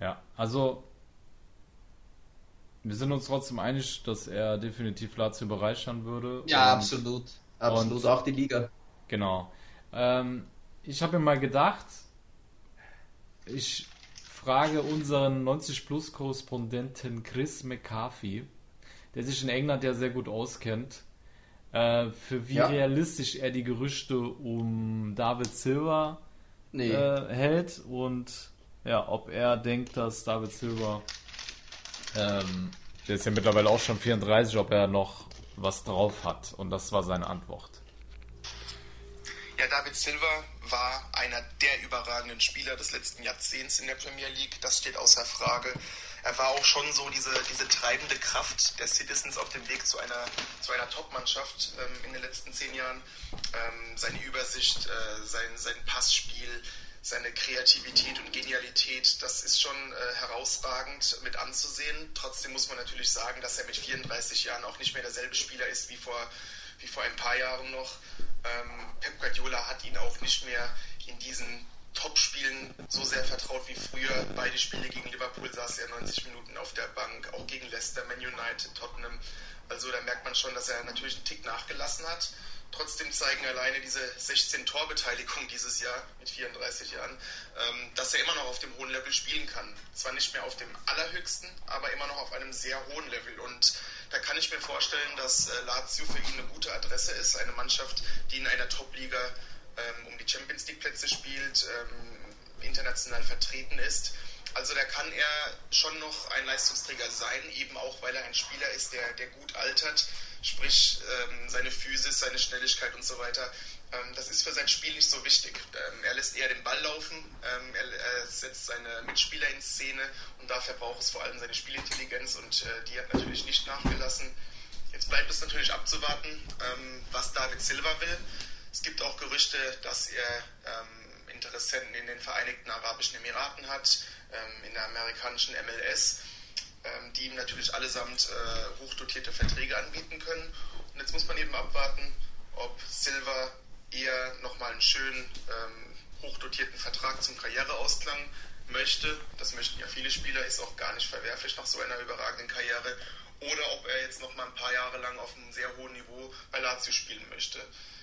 Ja, also wir sind uns trotzdem einig, dass er definitiv Lazio bereichern würde. Und- absolut. Absolut. und- auch die Liga. Genau. Ähm, ich habe mir mal gedacht, ich frage unseren 90 Plus Korrespondenten Chris McCarthy, der sich in England ja sehr gut auskennt, äh, für wie Ja. realistisch er die Gerüchte um David Silva Nee. äh, hält und ja, ob er denkt, dass David Silva, ähm, der ist ja mittlerweile auch schon 34, ob er noch was drauf hat. Und das war seine Antwort. Ja, David Silva war einer der überragenden Spieler des letzten Jahrzehnts in der Premier League. Das steht außer Frage. Er war auch schon so diese, diese treibende Kraft der Citizens auf dem Weg zu einer, zu einer Top-Mannschaft ähm, in den letzten zehn Jahren. Ähm, seine Übersicht, äh, sein, sein Passspiel, seine Kreativität und Genialität, das ist schon äh, herausragend mit anzusehen. Trotzdem muss man natürlich sagen, dass er mit 34 Jahren auch nicht mehr derselbe Spieler ist wie vor, wie vor ein paar Jahren noch. Ähm, Pep Guardiola hat ihn auch nicht mehr in diesen Top-Spielen so sehr vertraut wie früher. Beide Spiele gegen Liverpool saß er 90 Minuten auf der Bank, auch gegen Leicester, Man United, Tottenham. Also da merkt man schon, dass er natürlich einen Tick nachgelassen hat. Trotzdem zeigen alleine diese 16 Torbeteiligung dieses Jahr mit 34 Jahren, ähm, dass er immer noch auf dem hohen Level spielen kann. Zwar nicht mehr auf dem allerhöchsten, aber immer noch auf einem sehr hohen Level. Und da kann ich mir vorstellen, dass äh, Lazio für ihn eine gute Adresse ist. Eine Mannschaft, die in einer Top-Liga ähm, um die Champions League-Plätze spielt, ähm, international vertreten ist. Also da kann er schon noch ein Leistungsträger sein, eben auch weil er ein Spieler ist, der, der gut altert, sprich ähm, seine Physis, seine Schnelligkeit und so weiter. Ähm, das ist für sein Spiel nicht so wichtig. Ähm, er lässt eher den Ball laufen, ähm, er, er setzt seine Mitspieler in Szene und dafür braucht es vor allem seine Spielintelligenz und äh, die hat natürlich nicht nachgelassen. Jetzt bleibt es natürlich abzuwarten, ähm, was David Silva will. Es gibt auch Gerüchte, dass er ähm, Interessenten in den Vereinigten Arabischen Emiraten hat, in der amerikanischen MLS, ähm, die ihm natürlich allesamt äh, hochdotierte Verträge anbieten können. Und jetzt muss man eben abwarten, ob Silva eher nochmal einen schönen ähm, hochdotierten Vertrag zum Karriereausklang möchte. Das möchten ja viele Spieler, ist auch gar nicht verwerflich nach so einer überragenden Karriere. Oder ob er jetzt noch mal ein paar Jahre lang auf einem sehr hohen Niveau bei Lazio spielen möchte.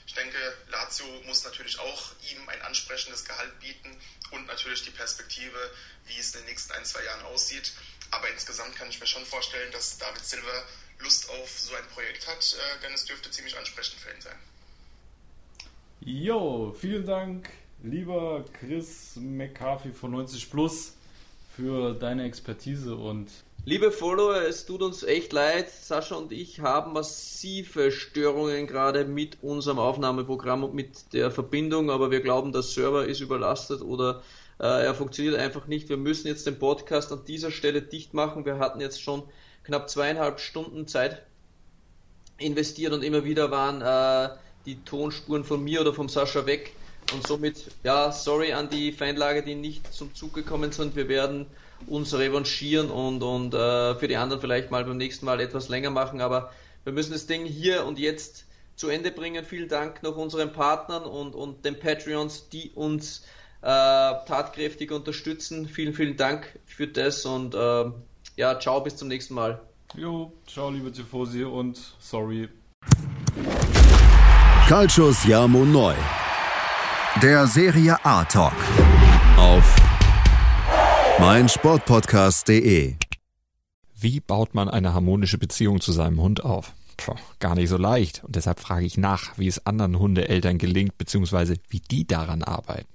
Ich denke, Lazio muss natürlich auch ihm ein ansprechendes Gehalt bieten und natürlich die Perspektive, wie es in den nächsten ein, zwei Jahren aussieht. Aber insgesamt kann ich mir schon vorstellen, dass David Silva Lust auf so ein Projekt hat, äh, denn es dürfte ziemlich ansprechend für ihn sein. Jo, vielen Dank, lieber Chris McCarthy von 90 Plus, für deine Expertise und Liebe Follower, es tut uns echt leid. Sascha und ich haben massive Störungen gerade mit unserem Aufnahmeprogramm und mit der Verbindung, aber wir glauben, der Server ist überlastet oder äh, er funktioniert einfach nicht. Wir müssen jetzt den Podcast an dieser Stelle dicht machen. Wir hatten jetzt schon knapp zweieinhalb Stunden Zeit investiert und immer wieder waren äh, die Tonspuren von mir oder vom Sascha weg. Und somit, ja, sorry an die Feinlage, die nicht zum Zug gekommen sind. Wir werden uns revanchieren und, und äh, für die anderen vielleicht mal beim nächsten Mal etwas länger machen. Aber wir müssen das Ding hier und jetzt zu Ende bringen. Vielen Dank noch unseren Partnern und, und den Patreons, die uns äh, tatkräftig unterstützen. Vielen, vielen Dank für das und äh, ja, ciao, bis zum nächsten Mal. Jo, ciao, liebe Tifosi und sorry. Calcius Jamo Neu. Der Serie A Talk. Auf meinsportpodcast.de. Wie baut man eine harmonische Beziehung zu seinem Hund auf? Puh, gar nicht so leicht. Und deshalb frage ich nach, wie es anderen Hundeeltern gelingt, beziehungsweise wie die daran arbeiten.